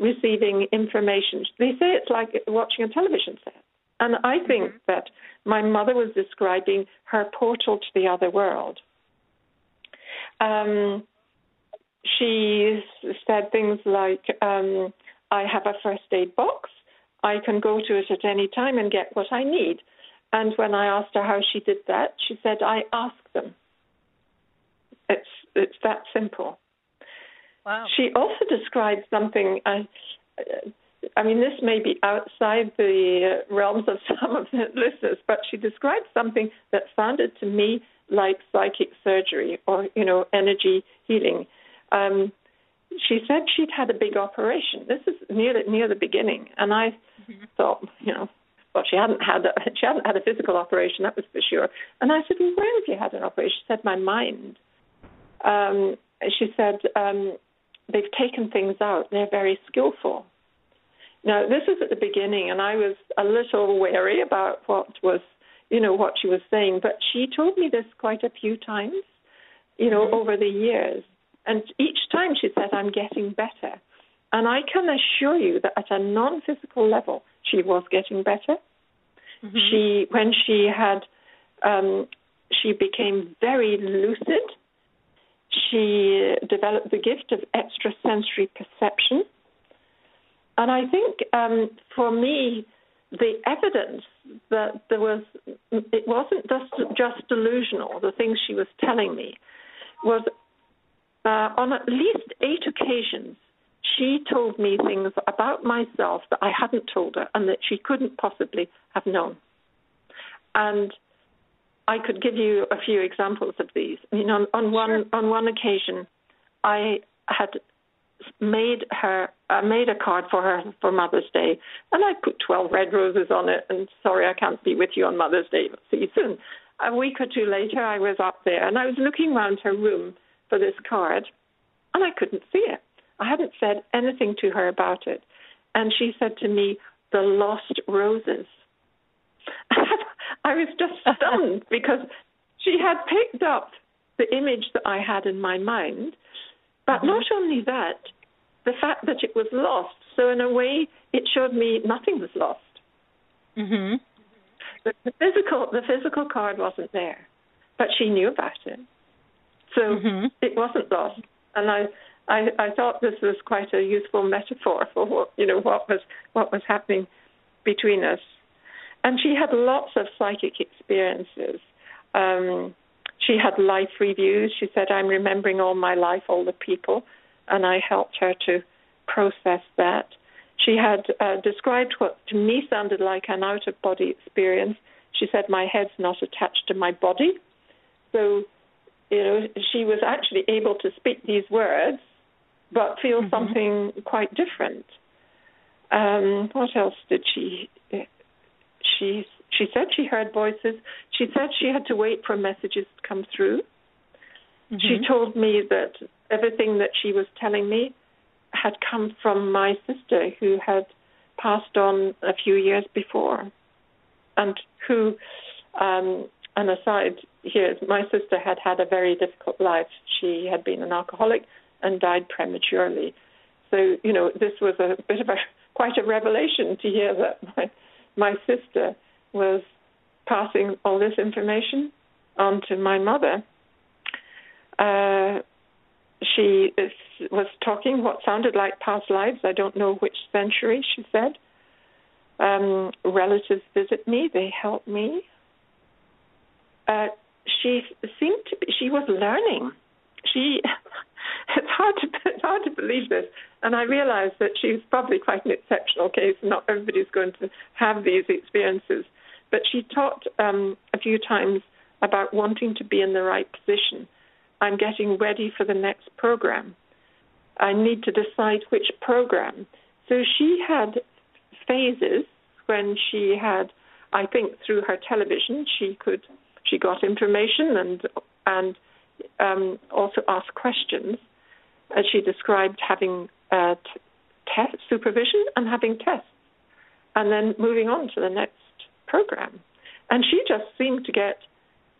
receiving information. They say it's like watching a television set. And I think that my mother was describing her portal to the other world. Um, she said things like, um, I have a first aid box. I can go to it at any time and get what I need. And when I asked her how she did that, she said, I ask them. It's, it's that simple. wow She also described something. Uh, I mean, this may be outside the realms of some of the listeners, but she described something that sounded to me like psychic surgery or, you know, energy healing. Um, she said she'd had a big operation. This is near the, near the beginning, and I thought, you know, well, she hadn't had a, she hadn't had a physical operation, that was for sure. And I said, well, where have you had an operation? She said, my mind. Um, she said, um, they've taken things out. They're very skillful. Now, this was at the beginning, and I was a little wary about what was, you know, what she was saying. But she told me this quite a few times, you know, over the years. And each time she said, I'm getting better. And I can assure you that at a non physical level, she was getting better. She, when she had, um, she became very lucid. She developed the gift of extrasensory perception. And I think um, for me, the evidence that there was, it wasn't just, just delusional, the things she was telling me, was uh, on at least eight occasions, she told me things about myself that I hadn't told her and that she couldn't possibly have known. And I could give you a few examples of these. I mean, on, on one Sure. on one occasion, I had made her I made a card for her for Mother's Day, and I put twelve red roses on it. And sorry, I can't be with you on Mother's Day, but see you soon. A week or two later, I was up there, and I was looking around her room for this card, and I couldn't see it. I hadn't said anything to her about it, and she said to me, "The lost roses." I was just stunned because she had picked up the image that I had in my mind, but not only that, the fact that it was lost. So in a way, it showed me nothing was lost. Mhm. The, the physical, the physical card wasn't there, but she knew about it, so Mhm. it wasn't lost. And I, I, I thought this was quite a useful metaphor for what you know what was what was happening between us. And she had lots of psychic experiences. Um, she had life reviews. She said, I'm remembering all my life, all the people, and I helped her to process that. She had uh, described what to me sounded like an out of body experience. She said, My head's not attached to my body. So, you know, she was actually able to speak these words, but feel Mhm. something quite different. Um, what else did she? She she said she heard voices. She said she had to wait for messages to come through. She Mhm. told me that everything that she was telling me had come from my sister who had passed on a few years before. And who, um, an aside my sister had had a very difficult life. She had been an alcoholic and died prematurely. So, you know, this was a bit of a quite a revelation to hear that my, my sister was passing all this information on to my mother. Uh, she was talking what sounded like past lives. I don't know which century, she said. Um, relatives visit me, they help me. Uh, she seemed to be, she was learning. She, it's hard to it's hard to believe this, and I realized that she was probably quite an exceptional case. Not everybody's going to have these experiences, but she talked um, a few times about wanting to be in the right position. I'm getting ready for the next program. I need to decide which program. So she had phases when she had, I think, through her television, she could she got information and and um, also asked questions. As she described having uh, t- test supervision and having tests, and then moving on to the next program. And she just seemed to get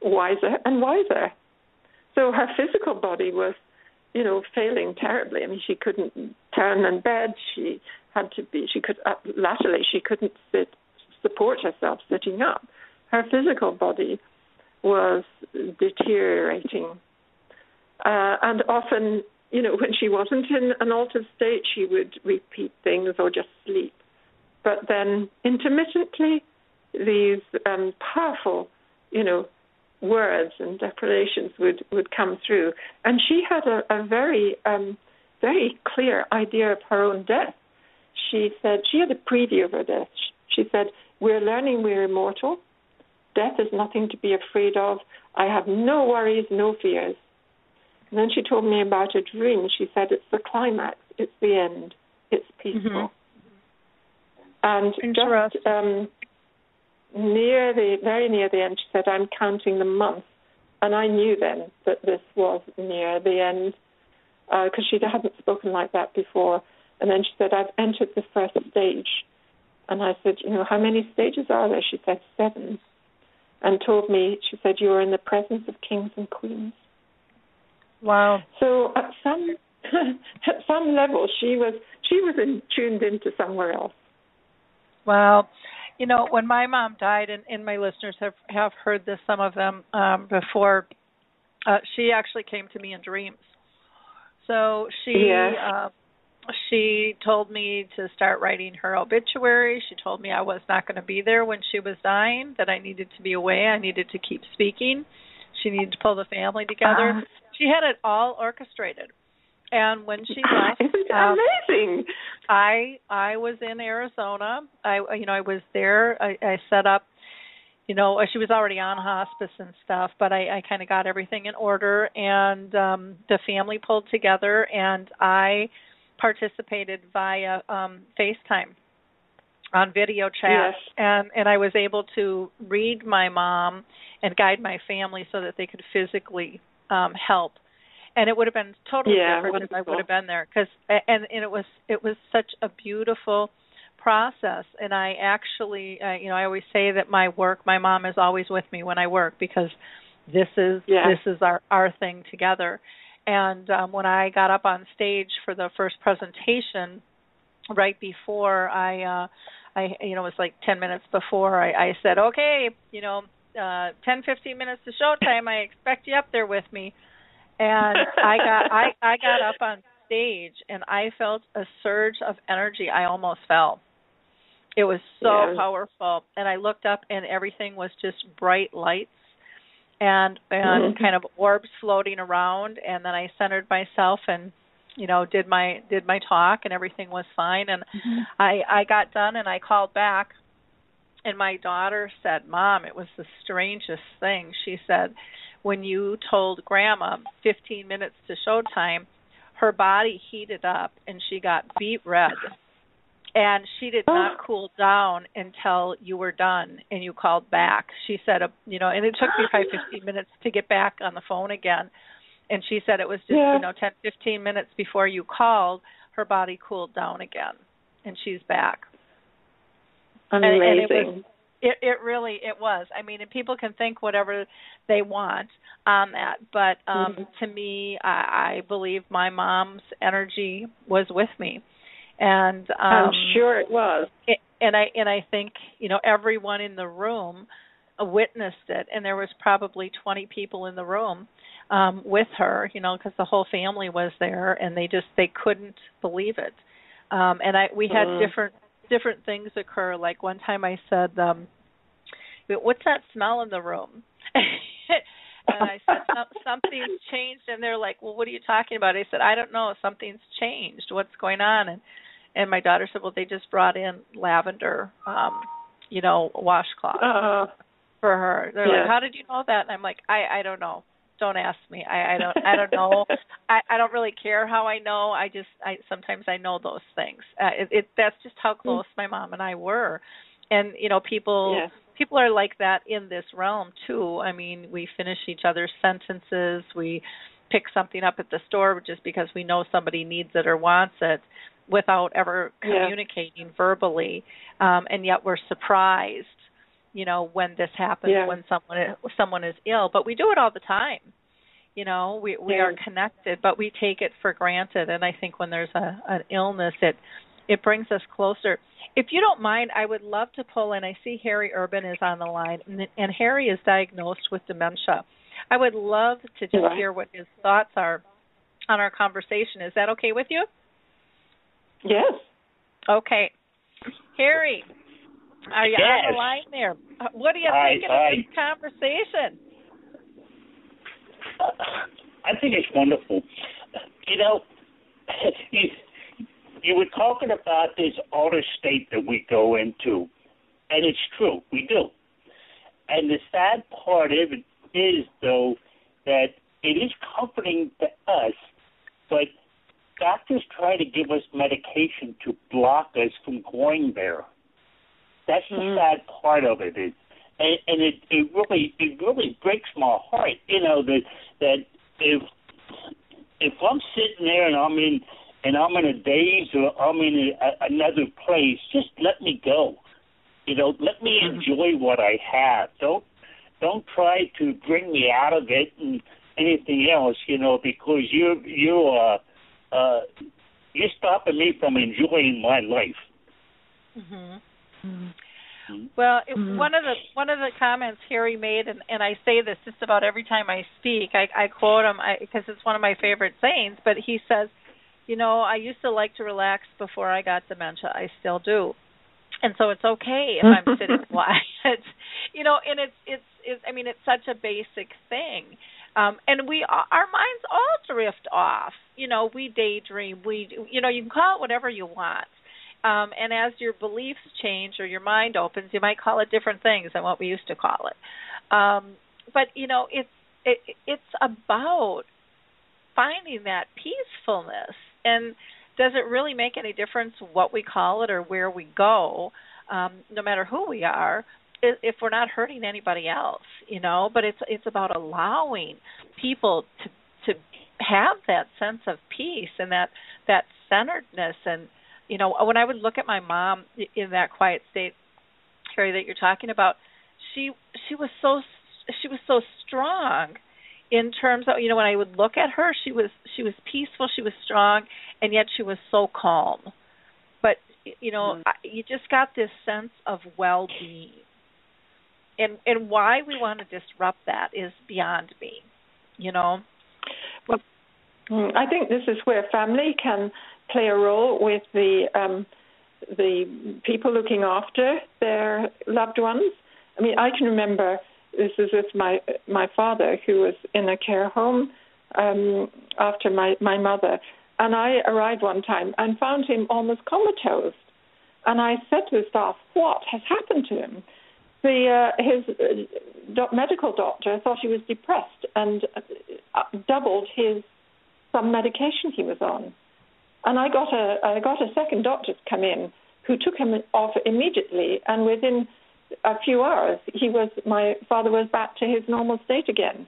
wiser and wiser. So her physical body was, you know, failing terribly. I mean, she couldn't turn in bed. She had to be. She could uh, latterly she couldn't sit support herself sitting up. Her physical body was deteriorating, uh, and often, you know, when she wasn't in an altered state, she would repeat things or just sleep. But then intermittently, these um, powerful, you know, words and declarations would, would come through. And she had a, a very, um, very clear idea of her own death. She said, she had a preview of her death. She said, We're learning we're immortal. Death is nothing to be afraid of. I have no worries, no fears. And then she told me about a dream. She said, It's the climax, it's the end, it's peaceful. Mhm. And just um, near the very near the end, she said, "I'm counting the months," and I knew then that this was near the end because she hadn't spoken like that before. And then she said, "I've entered the first stage," and I said, "You know, how many stages are there?" She said, seven, and told me, she said, "You are in the presence of kings and queens." Wow. So at some at some level, she was she was in, tuned into somewhere else. Wow. You know, when my mom died, and, and my listeners have have heard this, some of them um, before. Uh, she actually came to me in dreams. So she Yes. uh, she told me to start writing her obituary. She told me I was not going to be there when she was dying. That I needed to be away. I needed to keep speaking. She needed to pull the family together. Ah. she had it all orchestrated. And when she left, Isn't it um, amazing? I I was in Arizona. I you know I was there. I, I set up you know, she was already on hospice and stuff, but I, I kind of got everything in order, and um, the family pulled together, and I participated via um, FaceTime on video chat, Yes. and and I was able to read my mom and guide my family so that they could physically um, help. And it would have been totally Yeah, different if I would have been there, because and and it was it was such a beautiful process and i actually uh, you know i always say that my work my mom is always with me when i work because this is Yeah. this is our our thing together and um when i got up on stage for the first presentation right before i uh i you know it was like 10 minutes before i i said okay you know uh 10 15 minutes to showtime. I expect you up there with me. And i got i i got up on stage and i felt a surge of energy. I almost fell. It was so Yeah. powerful. And i looked up and everything was just bright lights and and Mhm. kind of orbs floating around and then i centered myself and you know did my did my talk and everything was fine. And i i got done and i called back and my daughter said mom it was the strangest thing. She said when you told grandma 15 minutes to showtime her body heated up and she got beet red and she did not cool down until you were done and you called back she said uh, you know and it took me probably 15 minutes to get back on the phone again and she said it was just Yeah. you know 10 15 minutes before you called her body cooled down again and she's back and- and it Amazing. was- it it really it was. I mean, and people can think whatever they want on that, but um Mhm. to me, I, I believe my mom's energy was with me, and um, I'm sure it was. it, and I and I think you know everyone in the room uh, witnessed it, and there was probably 20 people in the room um with her, you know, because the whole family was there, and they just they couldn't believe it. Um And I we had Mm. different different things occur. Like one time I said, um "What's that smell in the room?" and I said, "Some- "Something's changed," and they're like, "Well, what are you talking about?" I said, "I don't know. Something's changed. What's going on?" And and my daughter said, "Well, they just brought in lavender, um, you know, washcloth Uh, for her." They're Yeah. like, "How did you know that?" And I'm like, "I I don't know. Don't ask me. I I don't I don't know. I I don't really care how I know. I just I sometimes I know those things. Uh, it, it that's just how close my mom and I were, and you know people Yes. people are like that in this realm too. I mean, we finish each other's sentences. We pick something up at the store just because we know somebody needs it or wants it without ever Yeah. communicating verbally. Um and yet we're surprised, you know, when this happens Yeah. when someone someone is ill, but we do it all the time. You know, we we Yeah. are connected, but we take it for granted and I think when there's a an illness it it brings us closer. If you don't mind, I would love to pull in. I see Harry Urban is on the line, and, and Harry is diagnosed with dementia. I would love to just hear what his thoughts are on our conversation. Is that okay with you? Yes. Okay. Harry, are you on the line there? Uh, What are you Hi, thinking hi. of this conversation? I think it's wonderful. You know, you, you were talking about this outer state that we go into, and it's true, we do. And the sad part of it is, though, that it is comforting to us, but doctors try to give us medication to block us from going there. That's the Mm. sad part of it. Is, and, and it, it really it really breaks my heart. You know that that if if I'm sitting there and I'm in and I'm in a daze or I'm in a, another place, just let me go. You know, let me enjoy what I have. Don't don't try to bring me out of it and anything else. You know, because you you are uh, you're stopping me from enjoying my life. Mhm. Mhm. Well, it, Mhm. one of the one of the comments Harry made, and, and I say this just about every time I speak. I, I quote him because it's one of my favorite sayings. But he says, "You know, I used to like to relax before I got dementia. I still do, and so it's okay if I'm sitting quiet. you know, and it's it's it's. I mean, it's such a basic thing." Um, and we our minds all drift off. You know, we daydream. We you know you can call it whatever you want Um, and as your beliefs change or your mind opens, you might call it different things than what we used to call it. Um, but you know, it's it, it's about finding that peacefulness. And does it really make any difference what we call it or where we go? Um, no matter who we are, if we're not hurting anybody else, you know. But it's it's about allowing people to to have that sense of peace and that that centeredness and you know when i would look at my mom in that quiet state Harry that you're talking about she she was so she was so strong in terms of you know when i would look at her she was she was peaceful she was strong and yet she was so calm but you know mm-hmm. you just got this sense of well-being and and why we want to disrupt that is beyond me you know well mm, i think this is where family can play a role with the um, the people looking after their loved ones. I mean, I can remember this is with my my father who was in a care home um, after my my mother, and I arrived one time and found him almost comatose, and I said to the staff, "What has happened to him?" The uh, his uh, doc- medical doctor thought he was depressed and uh, doubled his some medication he was on. And I got a I got a second doctor to come in who took him off immediately, and within a few hours, he was my father was back to his normal state again.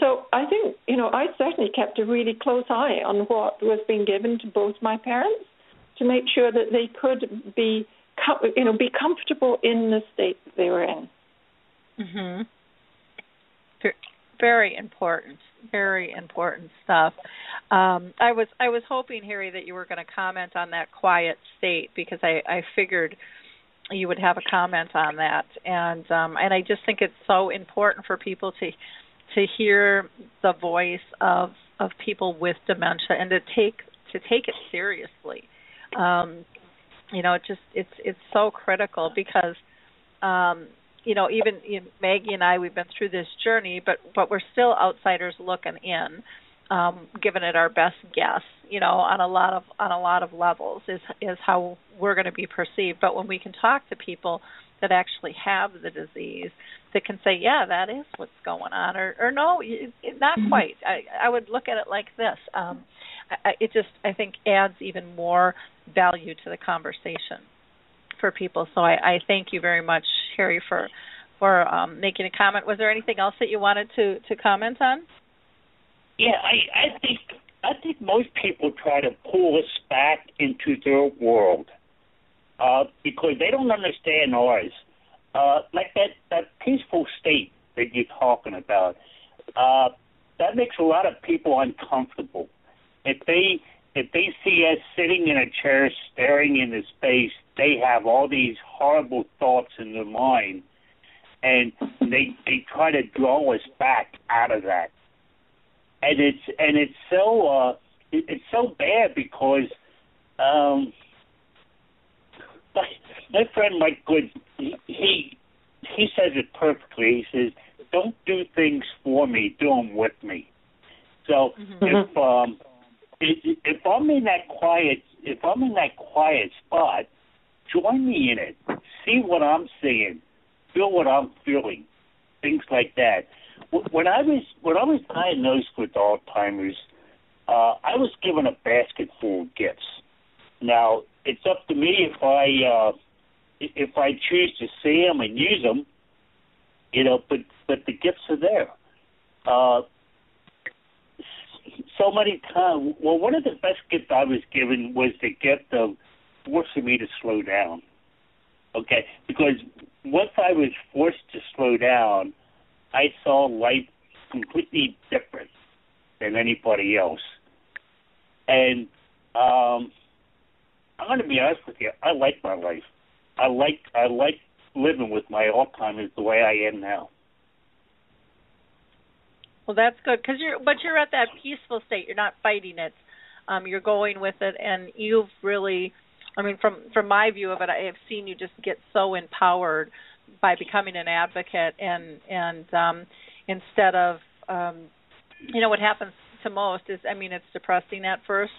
So I think you know I certainly kept a really close eye on what was being given to both my parents to make sure that they could be you know be comfortable in the state that they were in. Mm-hmm. Very important very important stuff. Um, I was I was hoping, Harry, that you were going to comment on that quiet state because I, I figured you would have a comment on that, and um, and I just think it's so important for people to to hear the voice of of people with dementia and to take to take it seriously. Um, you know, it just it's it's so critical because um, you know, even you know, Maggie and I, we've been through this journey, but but we're still outsiders looking in, um, giving it our best guess. You know, on a lot of on a lot of levels is is how we're going to be perceived. But when we can talk to people that actually have the disease, that can say, yeah, that is what's going on, or or no, not mm-hmm. quite. I I would look at it like this. Um, I, it just I think adds even more value to the conversation for people. So I, I thank you very much, Harry, for for um, making a comment. Was there anything else that you wanted to to comment on? Yeah, I I think I think most people try to pull us back into their world uh, because they don't understand ours. Uh, like that that peaceful state that you're talking about, uh, that makes a lot of people uncomfortable. If they if they see us sitting in a chair staring into space, they have all these horrible thoughts in their mind, and they they try to draw us back out of that. And it's and it's so uh, it, it's so bad because um, my my friend Mike Good he he says it perfectly. He says, "Don't do things for me; do them with me." So mm-hmm. if um, if I'm in that quiet, if I'm in that quiet spot, join me in it. See what I'm seeing, feel what I'm feeling, things like that. When I was when I was diagnosed with Alzheimer's, uh, I was given a basket full of gifts. Now it's up to me if I uh, if I choose to see them and use them, you know. But but the gifts are there. Uh, so many times. Well, one of the best gifts I was given was the gift of forcing me to slow down. Okay, because once I was forced to slow down, I saw life completely different than anybody else. And um, I'm going to be honest with you. I like my life. I like I like living with my Alzheimer's the way I am now. Well, that's good because you're, but you're at that peaceful state. You're not fighting it. Um, you're going with it, and you've really, I mean, from from my view of it, I have seen you just get so empowered by becoming an advocate, and and um, instead of, um, you know, what happens to most is, I mean, it's depressing at first.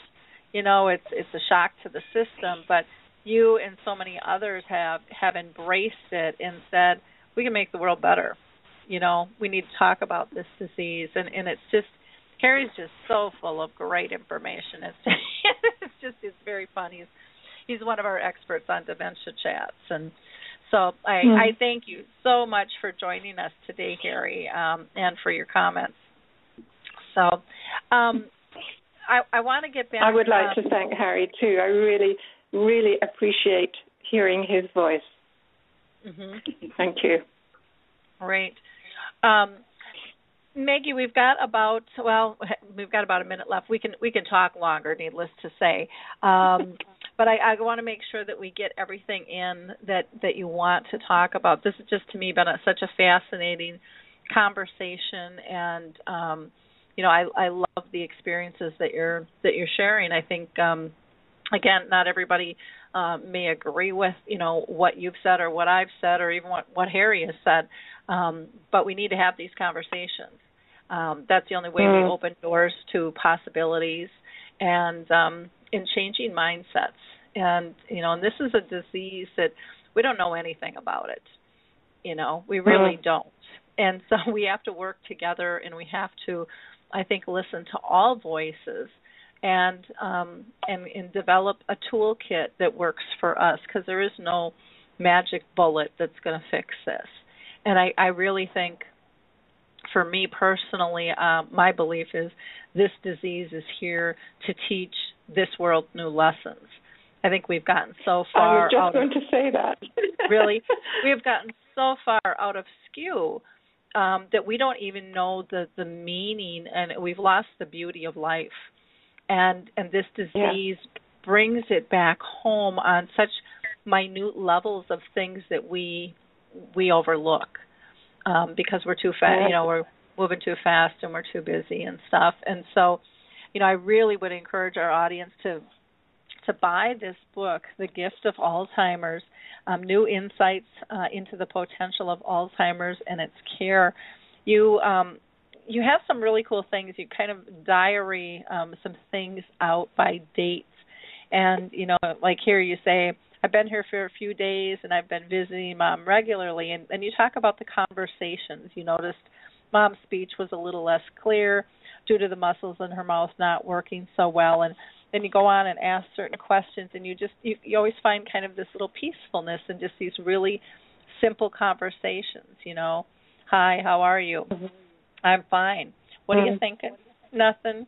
You know, it's it's a shock to the system, but you and so many others have have embraced it and said we can make the world better. You know, we need to talk about this disease, and and it's just Harry's just so full of great information. It's it's just it's very fun. He's he's one of our experts on dementia chats, and so I Hmm. I thank you so much for joining us today, Harry, um, and for your comments. So, um, I I want to get back. I would like um, to thank Harry too. I really, really appreciate hearing his voice. mhm. Thank you. Great. Um, Maggie, we've got about well, we've got about a minute left. We can we can talk longer, needless to say. Um, but I, I want to make sure that we get everything in that that you want to talk about. This has just to me been a, such a fascinating conversation, and um, you know I I love the experiences that you're that you're sharing. I think um, again, not everybody um, may agree with you know what you've said or what I've said or even what what Harry has said, um, but we need to have these conversations. Um, that's the only way we Mm. open doors to possibilities and um, in changing mindsets. And you know, and this is a disease that we don't know anything about it. You know, we really Mm. don't. And so we have to work together, and we have to, I think, listen to all voices and um, and, and develop a toolkit that works for us because there is no magic bullet that's going to fix this. And I, I really think, for me personally, uh, my belief is this disease is here to teach this world new lessons. I think we've gotten so I far was just out going of to say that. really we've gotten so far out of skew um, that we don't even know the the meaning and we've lost the beauty of life and and this disease brings it back home on such minute levels of things that we we overlook um, because we're too fast you know we're moving too fast and we're too busy and stuff and so you know I really would encourage our audience to to buy this book, The Gift of Alzheimer's, um, New Insights uh, into the Potential of Alzheimer's and Its Care. You um, you have some really cool things. You kind of diary um, some things out by dates, and you know, like here you say, I've been here for a few days and I've been visiting mom regularly, and, and you talk about the conversations. You noticed mom's speech was a little less clear due to the muscles in her mouth not working so well, and then you go on and ask certain questions and you just you, you always find kind of this little peacefulness and just these really simple conversations you know. Hi how are you? I'm fine. What are you Mhm. thinking? Nothing.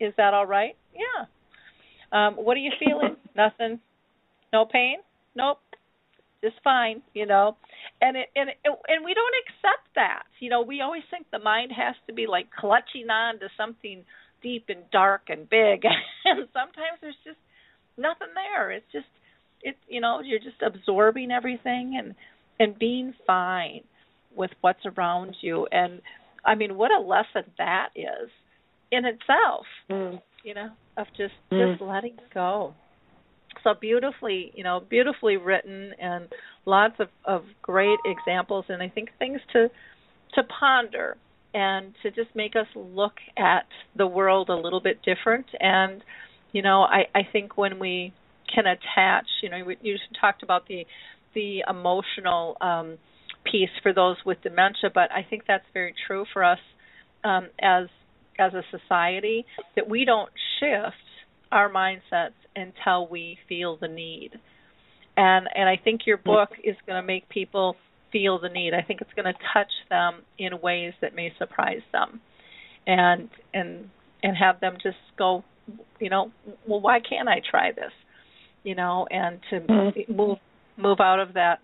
Is that all right? Yeah. Um what are you feeling? Nothing no pain? Nope. Just fine you know? And it and it, and we don't accept that. You know we always think the mind has to be like clutching on to something deep and dark and big. And sometimes there's just nothing there. It's just it's you know you're just absorbing everything and and being fine with what's around you. And i mean what a lesson that is in itself Mm. you know of just Mm. just letting go so beautifully you know beautifully written and lots of of great examples and i think things to to ponder and to just make us look at the world a little bit different. And you know i i think when we can attach you know you talked about the the emotional um piece for those with dementia but i think that's very true for us um as as a society that we don't shift our mindsets until we feel the need and and i think your book is going to make people feel the need. I think it's going to touch them in ways that may surprise them, and and and have them just go, you know, well, why can't I try this, you know, and to Mhm. move move out of that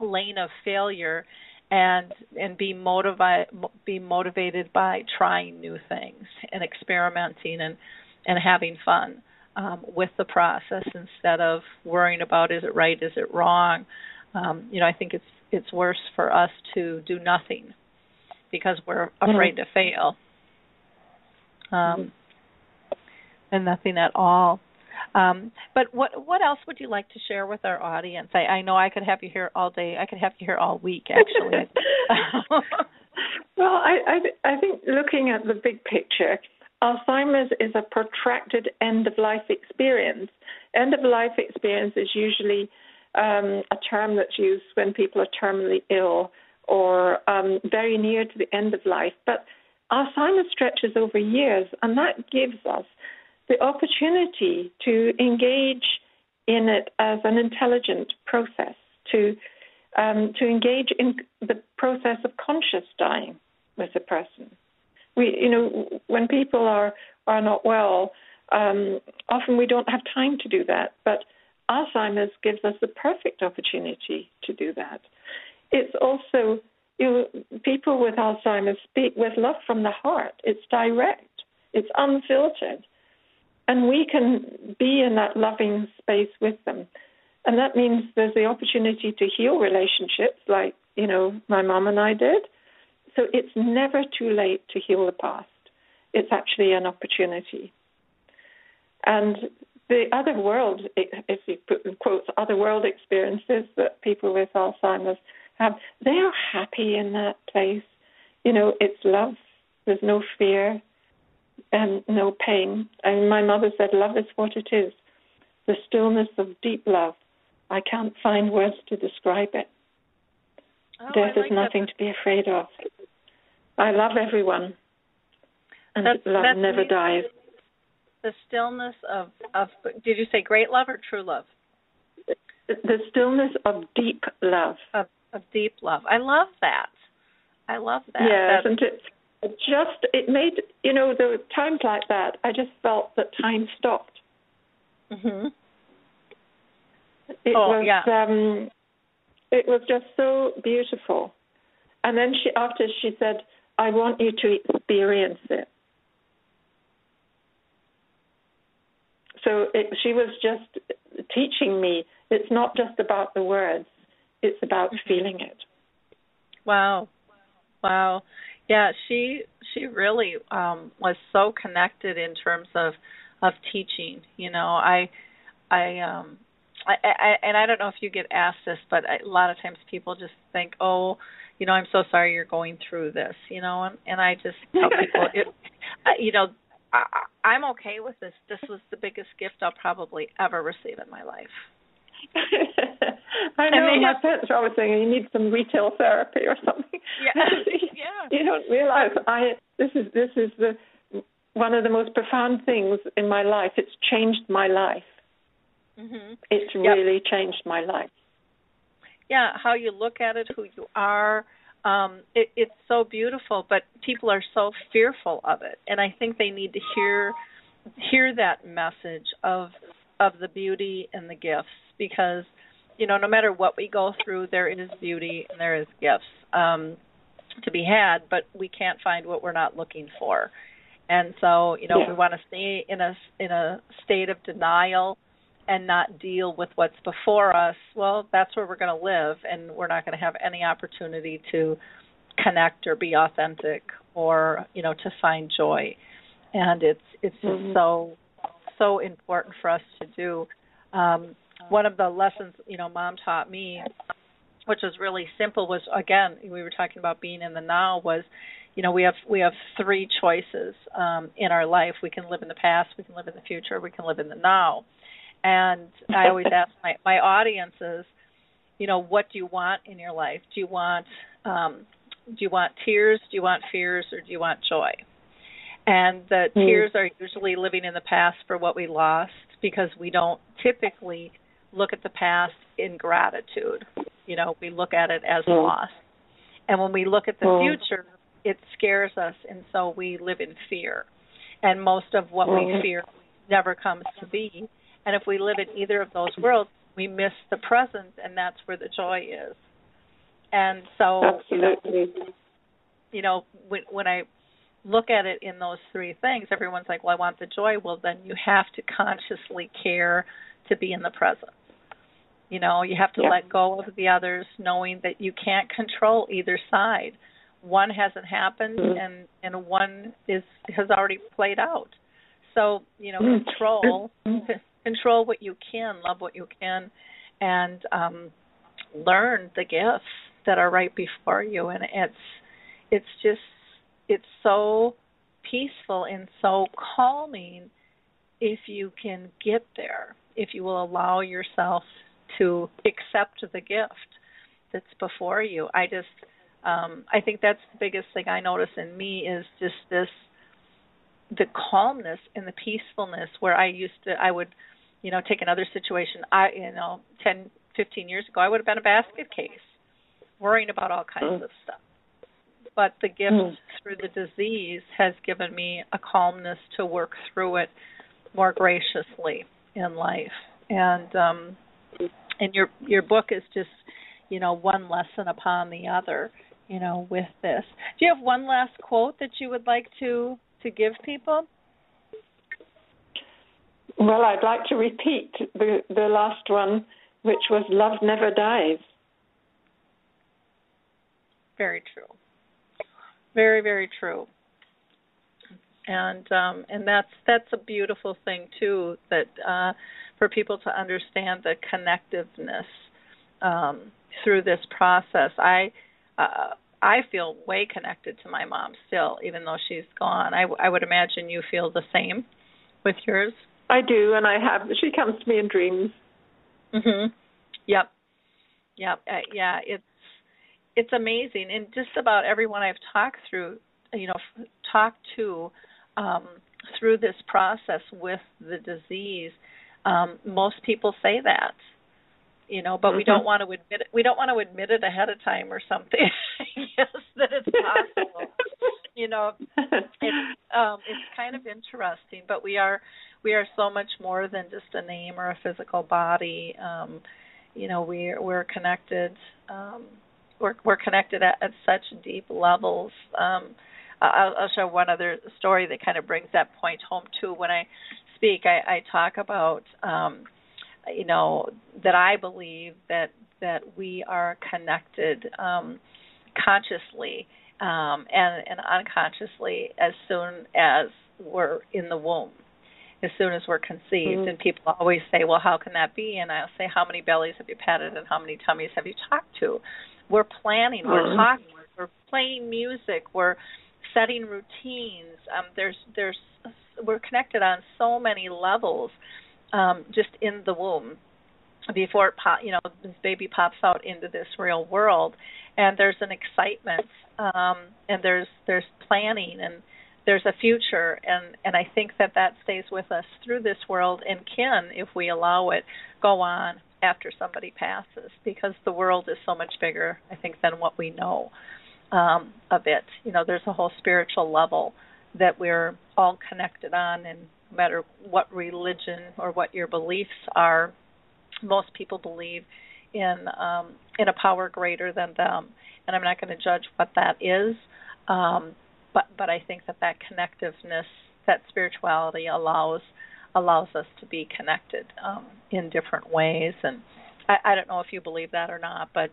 lane of failure and and be motivated be motivated by trying new things and experimenting and and having fun um, with the process instead of worrying about is it right is it wrong um, you know I think it's it's worse for us to do nothing because we're afraid to fail um, and nothing at all um, but what what else would you like to share with our audience? I, I know I could have you here all day. I could have you here all week, actually. well, I, I I think looking at the big picture, Alzheimer's is a protracted end of life experience. End of life experience is usually um, a term that's used when people are terminally ill or um, very near to the end of life. But Alzheimer's stretches over years, and that gives us the opportunity to engage in it as an intelligent process, to um, to engage in the process of conscious dying with a person. We, you know, when people are are not well, um, often we don't have time to do that. But Alzheimer's gives us the perfect opportunity to do that. It's also, you know, people with Alzheimer's speak with love from the heart. It's direct, it's unfiltered. And we can be in that loving space with them. And that means there's the opportunity to heal relationships like, you know, my mom and I did. So it's never too late to heal the past. It's actually an opportunity. And the other world, if you put in quotes, other world experiences that people with Alzheimer's have, they are happy in that place. You know, it's love. There's no fear and no pain. And my mother said, love is what it is. The stillness of deep love. I can't find words to describe it. Oh, Death like is nothing that. to be afraid of. I love everyone. And That's- love that's never amazing. dies. The stillness of of did you say great love or true love? The stillness of deep love. Of of deep love. I love that. I love that. Yes, That- and it it just it made you know there were times like that. I just felt that time stopped. Mhm. It Oh, was yeah. um, it was just so beautiful. And then she after she said, "I want you to experience it." So it, she was just teaching me. It's not just about the words; it's about feeling it. Wow. Wow. Yeah, she she really um was so connected in terms of of teaching. You know, I I um I, I and I don't know if you get asked this, but I, a lot of times people just think, "Oh, you know, I'm so sorry you're going through this," you know, and, and I just tell people, it, you know, I, I- I'm okay with this. This was the biggest gift I'll probably ever receive in my life. I know my have- parents are always saying you need some retail therapy or something. Yeah. Yeah. You don't realize I this is this is the one of the most profound things in my life. It's changed my life. Mhm. It's Yep. really changed my life. Yeah how you look at it who you are. Um it, it's so beautiful but people are so fearful of it. And i think they need to hear hear that message of of the beauty and the gifts because you know no matter what we go through there is beauty and there is gifts um to be had but we can't find what we're not looking for. And so you know Yeah. we want to stay in a in a state of denial and not deal with what's before us, well, that's where we're going to live, and we're not going to have any opportunity to connect or be authentic or you know to find joy. And it's it's just Mhm. so so important for us to do. Um, one of the lessons you know mom taught me, which was really simple, was again we were talking about being in the now was you know we have we have three choices um in our life we can live in the past we can live in the future we can live in the now and I always ask my my audiences, you know, what do you want in your life? Do you want um, do you want tears? Do you want fears? Or do you want joy? And the Mm. tears are usually living in the past for what we lost because we don't typically look at the past in gratitude. You know, we look at it as Mm. loss. And when we look at the Mm. future, it scares us, and so we live in fear. And most of what we Mm. fear never comes to be. And if we live in either of those worlds, we miss the present, and that's where the joy is. And so, you know, Absolutely. you know, when when I look at it in those three things, everyone's like, "Well, I want the joy." Well, then you have to consciously care to be in the present. You know, you have to Yeah. let go of the others, knowing that you can't control either side. One hasn't happened, Mhm. and and one is has already played out. So you know, Mhm. control Mhm. Control what you can, love what you can, and um, learn the gifts that are right before you. And it's it's just it's so peaceful and so calming if you can get there, if you will allow yourself to accept the gift that's before you. I just um I think that's the biggest thing I notice in me is just this the calmness and the peacefulness where I used to I would you know take another situation. I you know ten fifteen years ago I would have been a basket case worrying about all kinds mm. of stuff. But the gift mm. through the disease has given me a calmness to work through it more graciously in life. And um and your your book is just you know one lesson upon the other you know with this. Do you have one last quote that you would like to to give people well i'd like to repeat the the last one which was love never dies very true very very true and um and that's that's a beautiful thing too that uh for people to understand the connectiveness um, through this process. I uh, I feel way connected to my mom still, even though she's gone. I, I would imagine you feel the same with yours. I do, and I have. She comes to me in dreams. Mhm. Yep. Yep. Uh, yeah. It's it's amazing, and just about everyone I've talked through, you know, talked to um, through this process with the disease um, most people say that, you know, but mm-hmm. we don't want to admit it. We don't want to admit it ahead of time or something. yes, that it's possible. you know, it's um, it's kind of interesting, but we are we are so much more than just a name or a physical body. Um, you know, we we're connected. Um, we're we're connected at, at such deep levels. Um, I'll, I'll show one other story that kind of brings that point home too. When I speak, I, I talk about um, you know that I believe that that we are connected um, consciously um, and and unconsciously as soon as we're in the womb as soon as we're conceived. Mm-hmm. And people always say, well, how can that be? And I'll say, how many bellies have you patted and how many tummies have you talked to? We're planning, we're mm-hmm. talking, we're playing music, we're setting routines. Um, there's there's we're connected on so many levels um, just in the womb before it pop, you know this baby pops out into this real world and there's an excitement um and there's there's planning and there's a future. And and I think that that stays with us through this world and can if we allow it go on after somebody passes because the world is so much bigger I think than what we know um of it. You know there's a whole spiritual level that we're all connected on and no matter what religion or what your beliefs are most people believe in um in a power greater than them and i'm not going to judge what that is. Um but but i think that that connectiveness that spirituality allows allows us to be connected um in different ways. And i i don't know if you believe that or not but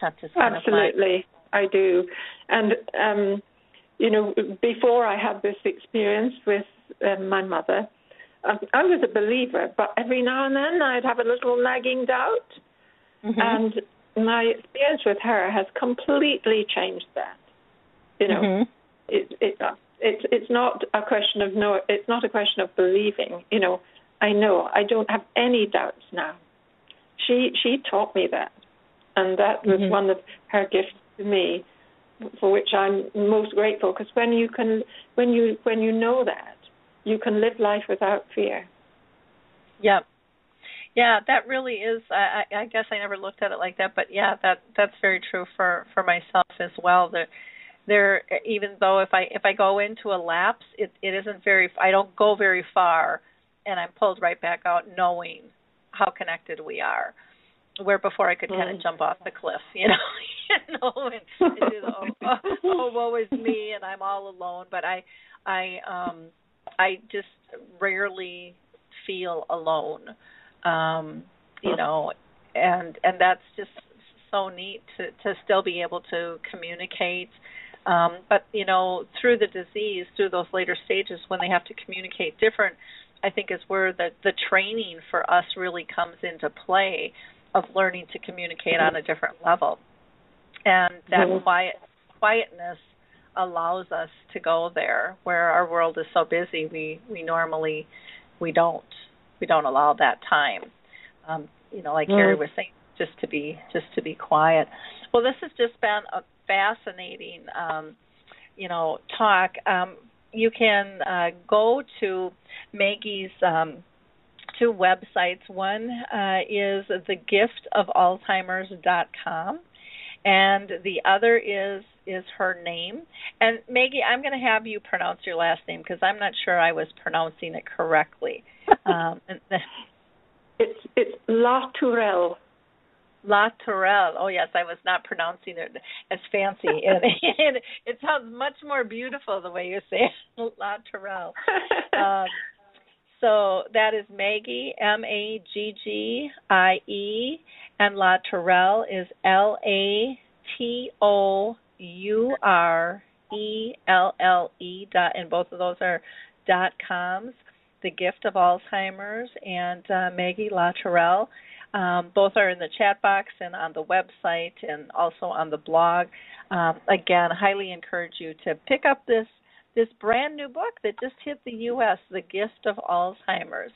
that's just absolutely my... i do. And um you know, before I had this experience with um, my mother, um, I was a believer, but every now and then I'd have a little nagging doubt. Mm-hmm. And my experience with her has completely changed that. You know, mm-hmm. it, it, uh, it's it's not a question of no, it's not a question of believing. You know, I know I don't have any doubts now. She she taught me that, and that was mm-hmm. one of her gifts to me for which I'm most grateful. Because when you can, when you when you know that, you can live life without fear. Yeah, yeah, that really is. I, I guess I never looked at it like that, but yeah, that that's very true for for myself as well. That there, even though if I if I go into a lapse, it it isn't very. I don't go very far, and I'm pulled right back out, knowing how connected we are where before I could kind of mm. jump off the cliff, you know, you know, and, and do the oh, oh, oh woe is me and I'm all alone. But I, I, um, I just rarely feel alone, um, you know, and and that's just so neat to to still be able to communicate. Um, but you know, through the disease, through those later stages when they have to communicate different, I think is where the the training for us really comes into play of learning to communicate on a different level. And that mm-hmm. quiet quietness allows us to go there where our world is so busy we we normally we don't we don't allow that time. Um you know like Mm. Carrie was saying just to be just to be quiet. Well this has just been a fascinating um you know talk. Um you can uh go to Maggie's um two websites. One uh is the gift of alzheimers.com and the other is is her name. And Maggie, I'm going to have you pronounce your last name because I'm not sure I was pronouncing it correctly. um, It's it's La Tourelle. La Tourelle. Oh yes, I was not pronouncing it as fancy, and, and it sounds much more beautiful the way you say it, La Tourelle. Um, so that is Maggie M A G G I E, and La Tourelle is L A T O U R E L L E dot, and both of those are dot coms. The Gift of Alzheimer's and uh, Maggie La Tourelle. Um, both are in the chat box and on the website and also on the blog. Um, again, highly encourage you to pick up this this brand new book that just hit the U.S., The Gift of Alzheimer's.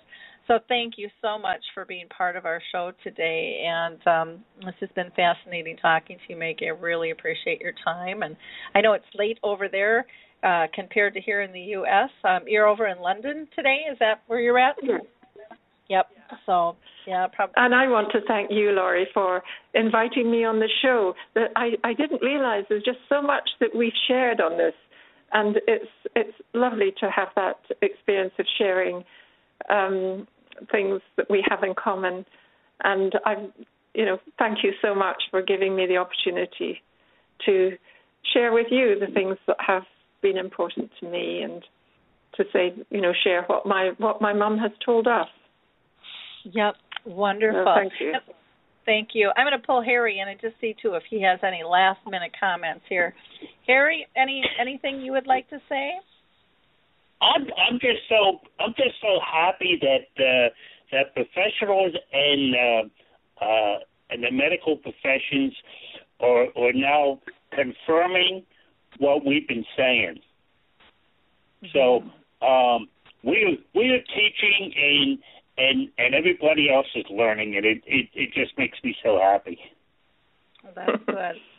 So thank you so much for being part of our show today, and um, this has been fascinating talking to you, Maggie. I really appreciate your time, and I know it's late over there uh, compared to here in the U.S. Um, you're over in London today. Is that where you're at? Yep. So yeah, probably. And I want to thank you, Lori, for inviting me on the show. That I, I didn't realize there's just so much that we've shared on this, and it's it's lovely to have that experience of sharing um, things that we have in common. And I'm, you know, thank you so much for giving me the opportunity to share with you the things that have been important to me and to say, you know, share what my what my mum has told us. Yep. Wonderful. No, thank you. Thank you. I'm going to pull Harry in and just see too if he has any last minute comments here. Harry, any anything you would like to say? I'm I'm just so I'm just so happy that uh, that professionals and uh, uh, and the medical professions are are now confirming what we've been saying. So um, we we're teaching and and and everybody else is learning, and it it, it just makes me so happy. Well, that's good.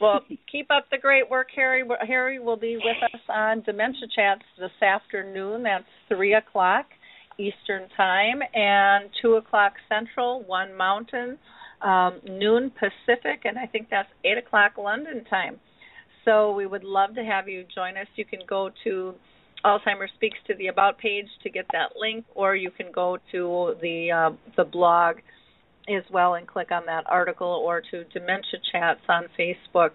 Well, keep up the great work, Harry. Harry will be with us on Dementia Chats this afternoon. That's three o'clock Eastern Time and two o'clock Central, one Mountain, um, noon Pacific, and I think that's eight o'clock London time. So we would love to have you join us. You can go to Alzheimer's Speaks to the About page to get that link, or you can go to the uh, the blog as well and click on that article, or to Dementia Chats on Facebook.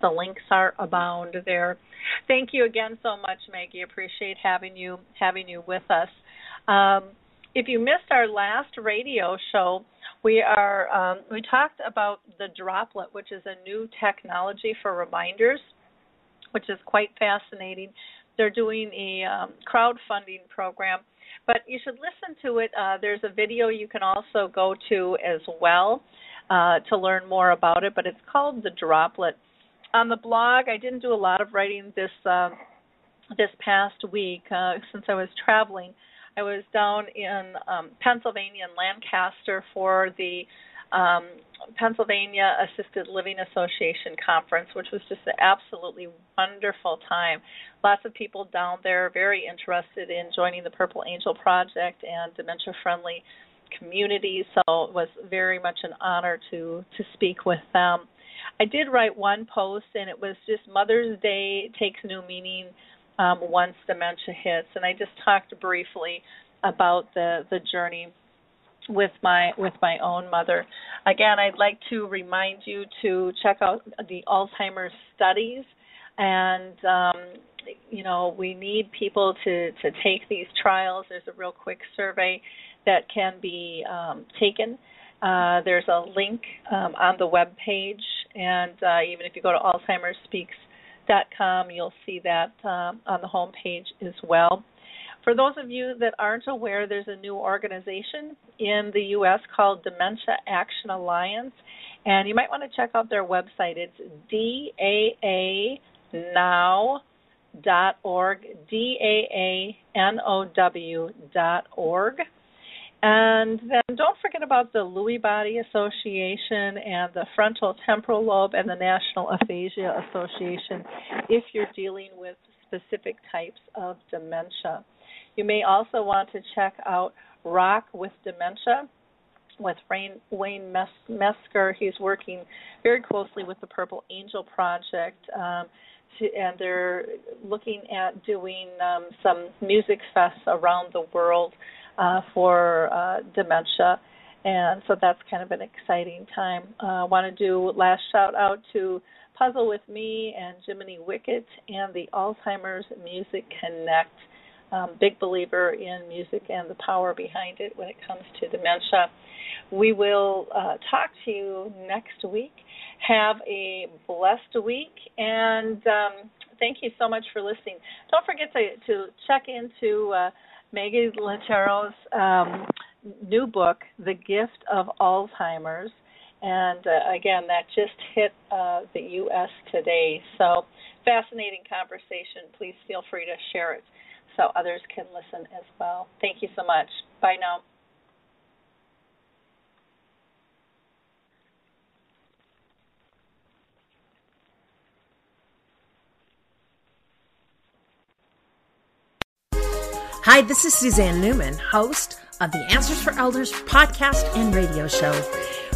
The links are abound there. Thank you again so much, Maggie. Appreciate having you having you with us. Um, if you missed our last radio show, we are um, we talked about the droplet, which is a new technology for reminders, which is quite fascinating. They're doing a um, crowdfunding program, but you should listen to it. Uh, there's a video you can also go to as well uh, to learn more about it. But it's called the droplet. On the blog, I didn't do a lot of writing this uh, this past week uh, since I was traveling. I was down in um, Pennsylvania in Lancaster for the um, Pennsylvania Assisted Living Association conference, which was just an absolutely wonderful time. Lots of people down there very interested in joining the Purple Angel Project and dementia friendly communities. So it was very much an honor to to speak with them. I did write one post, and it was just Mother's Day takes new meaning um, once dementia hits, and I just talked briefly about the the journey with my with my own mother. Again, I'd like to remind you to check out the Alzheimer's studies, and um, you know we need people to to take these trials. There's a real quick survey that can be um, taken. Uh, there's a link um, on the web page, and uh, even if you go to AlzheimerSpeaks.com, you'll see that um, on the home page as well. For those of you that aren't aware, there's a new organization in the U.S. called Dementia Action Alliance, and you might want to check out their website. It's daanow.org, dot org. And then don't forget about the Lewy Body Association and the Frontal Temporal Lobe and the National Aphasia Association if you're dealing with specific types of dementia. You may also want to check out Rock with Dementia with Wayne Mesker. He's working very closely with the Purple Angel Project. Um, to, and they're looking at doing um, some music fests around the world uh, for uh, dementia. And so that's kind of an exciting time. Uh, I want to do last shout out to Puzzle with Me and Jiminy Wicket and the Alzheimer's Music Connect. Um, big believer in music and the power behind it when it comes to dementia. We will uh, talk to you next week. Have a blessed week, and um, thank you so much for listening. Don't forget to, to check into uh, Maggie La Tourelle's um, new book, The Gift of Alzheimer's. And uh, again, that just hit uh, the U.S. today. So, fascinating conversation. Please feel free to share it so others can listen as well. Thank you so much. Bye now. Hi, this is Suzanne Newman, host of the Answers for Elders podcast and radio show.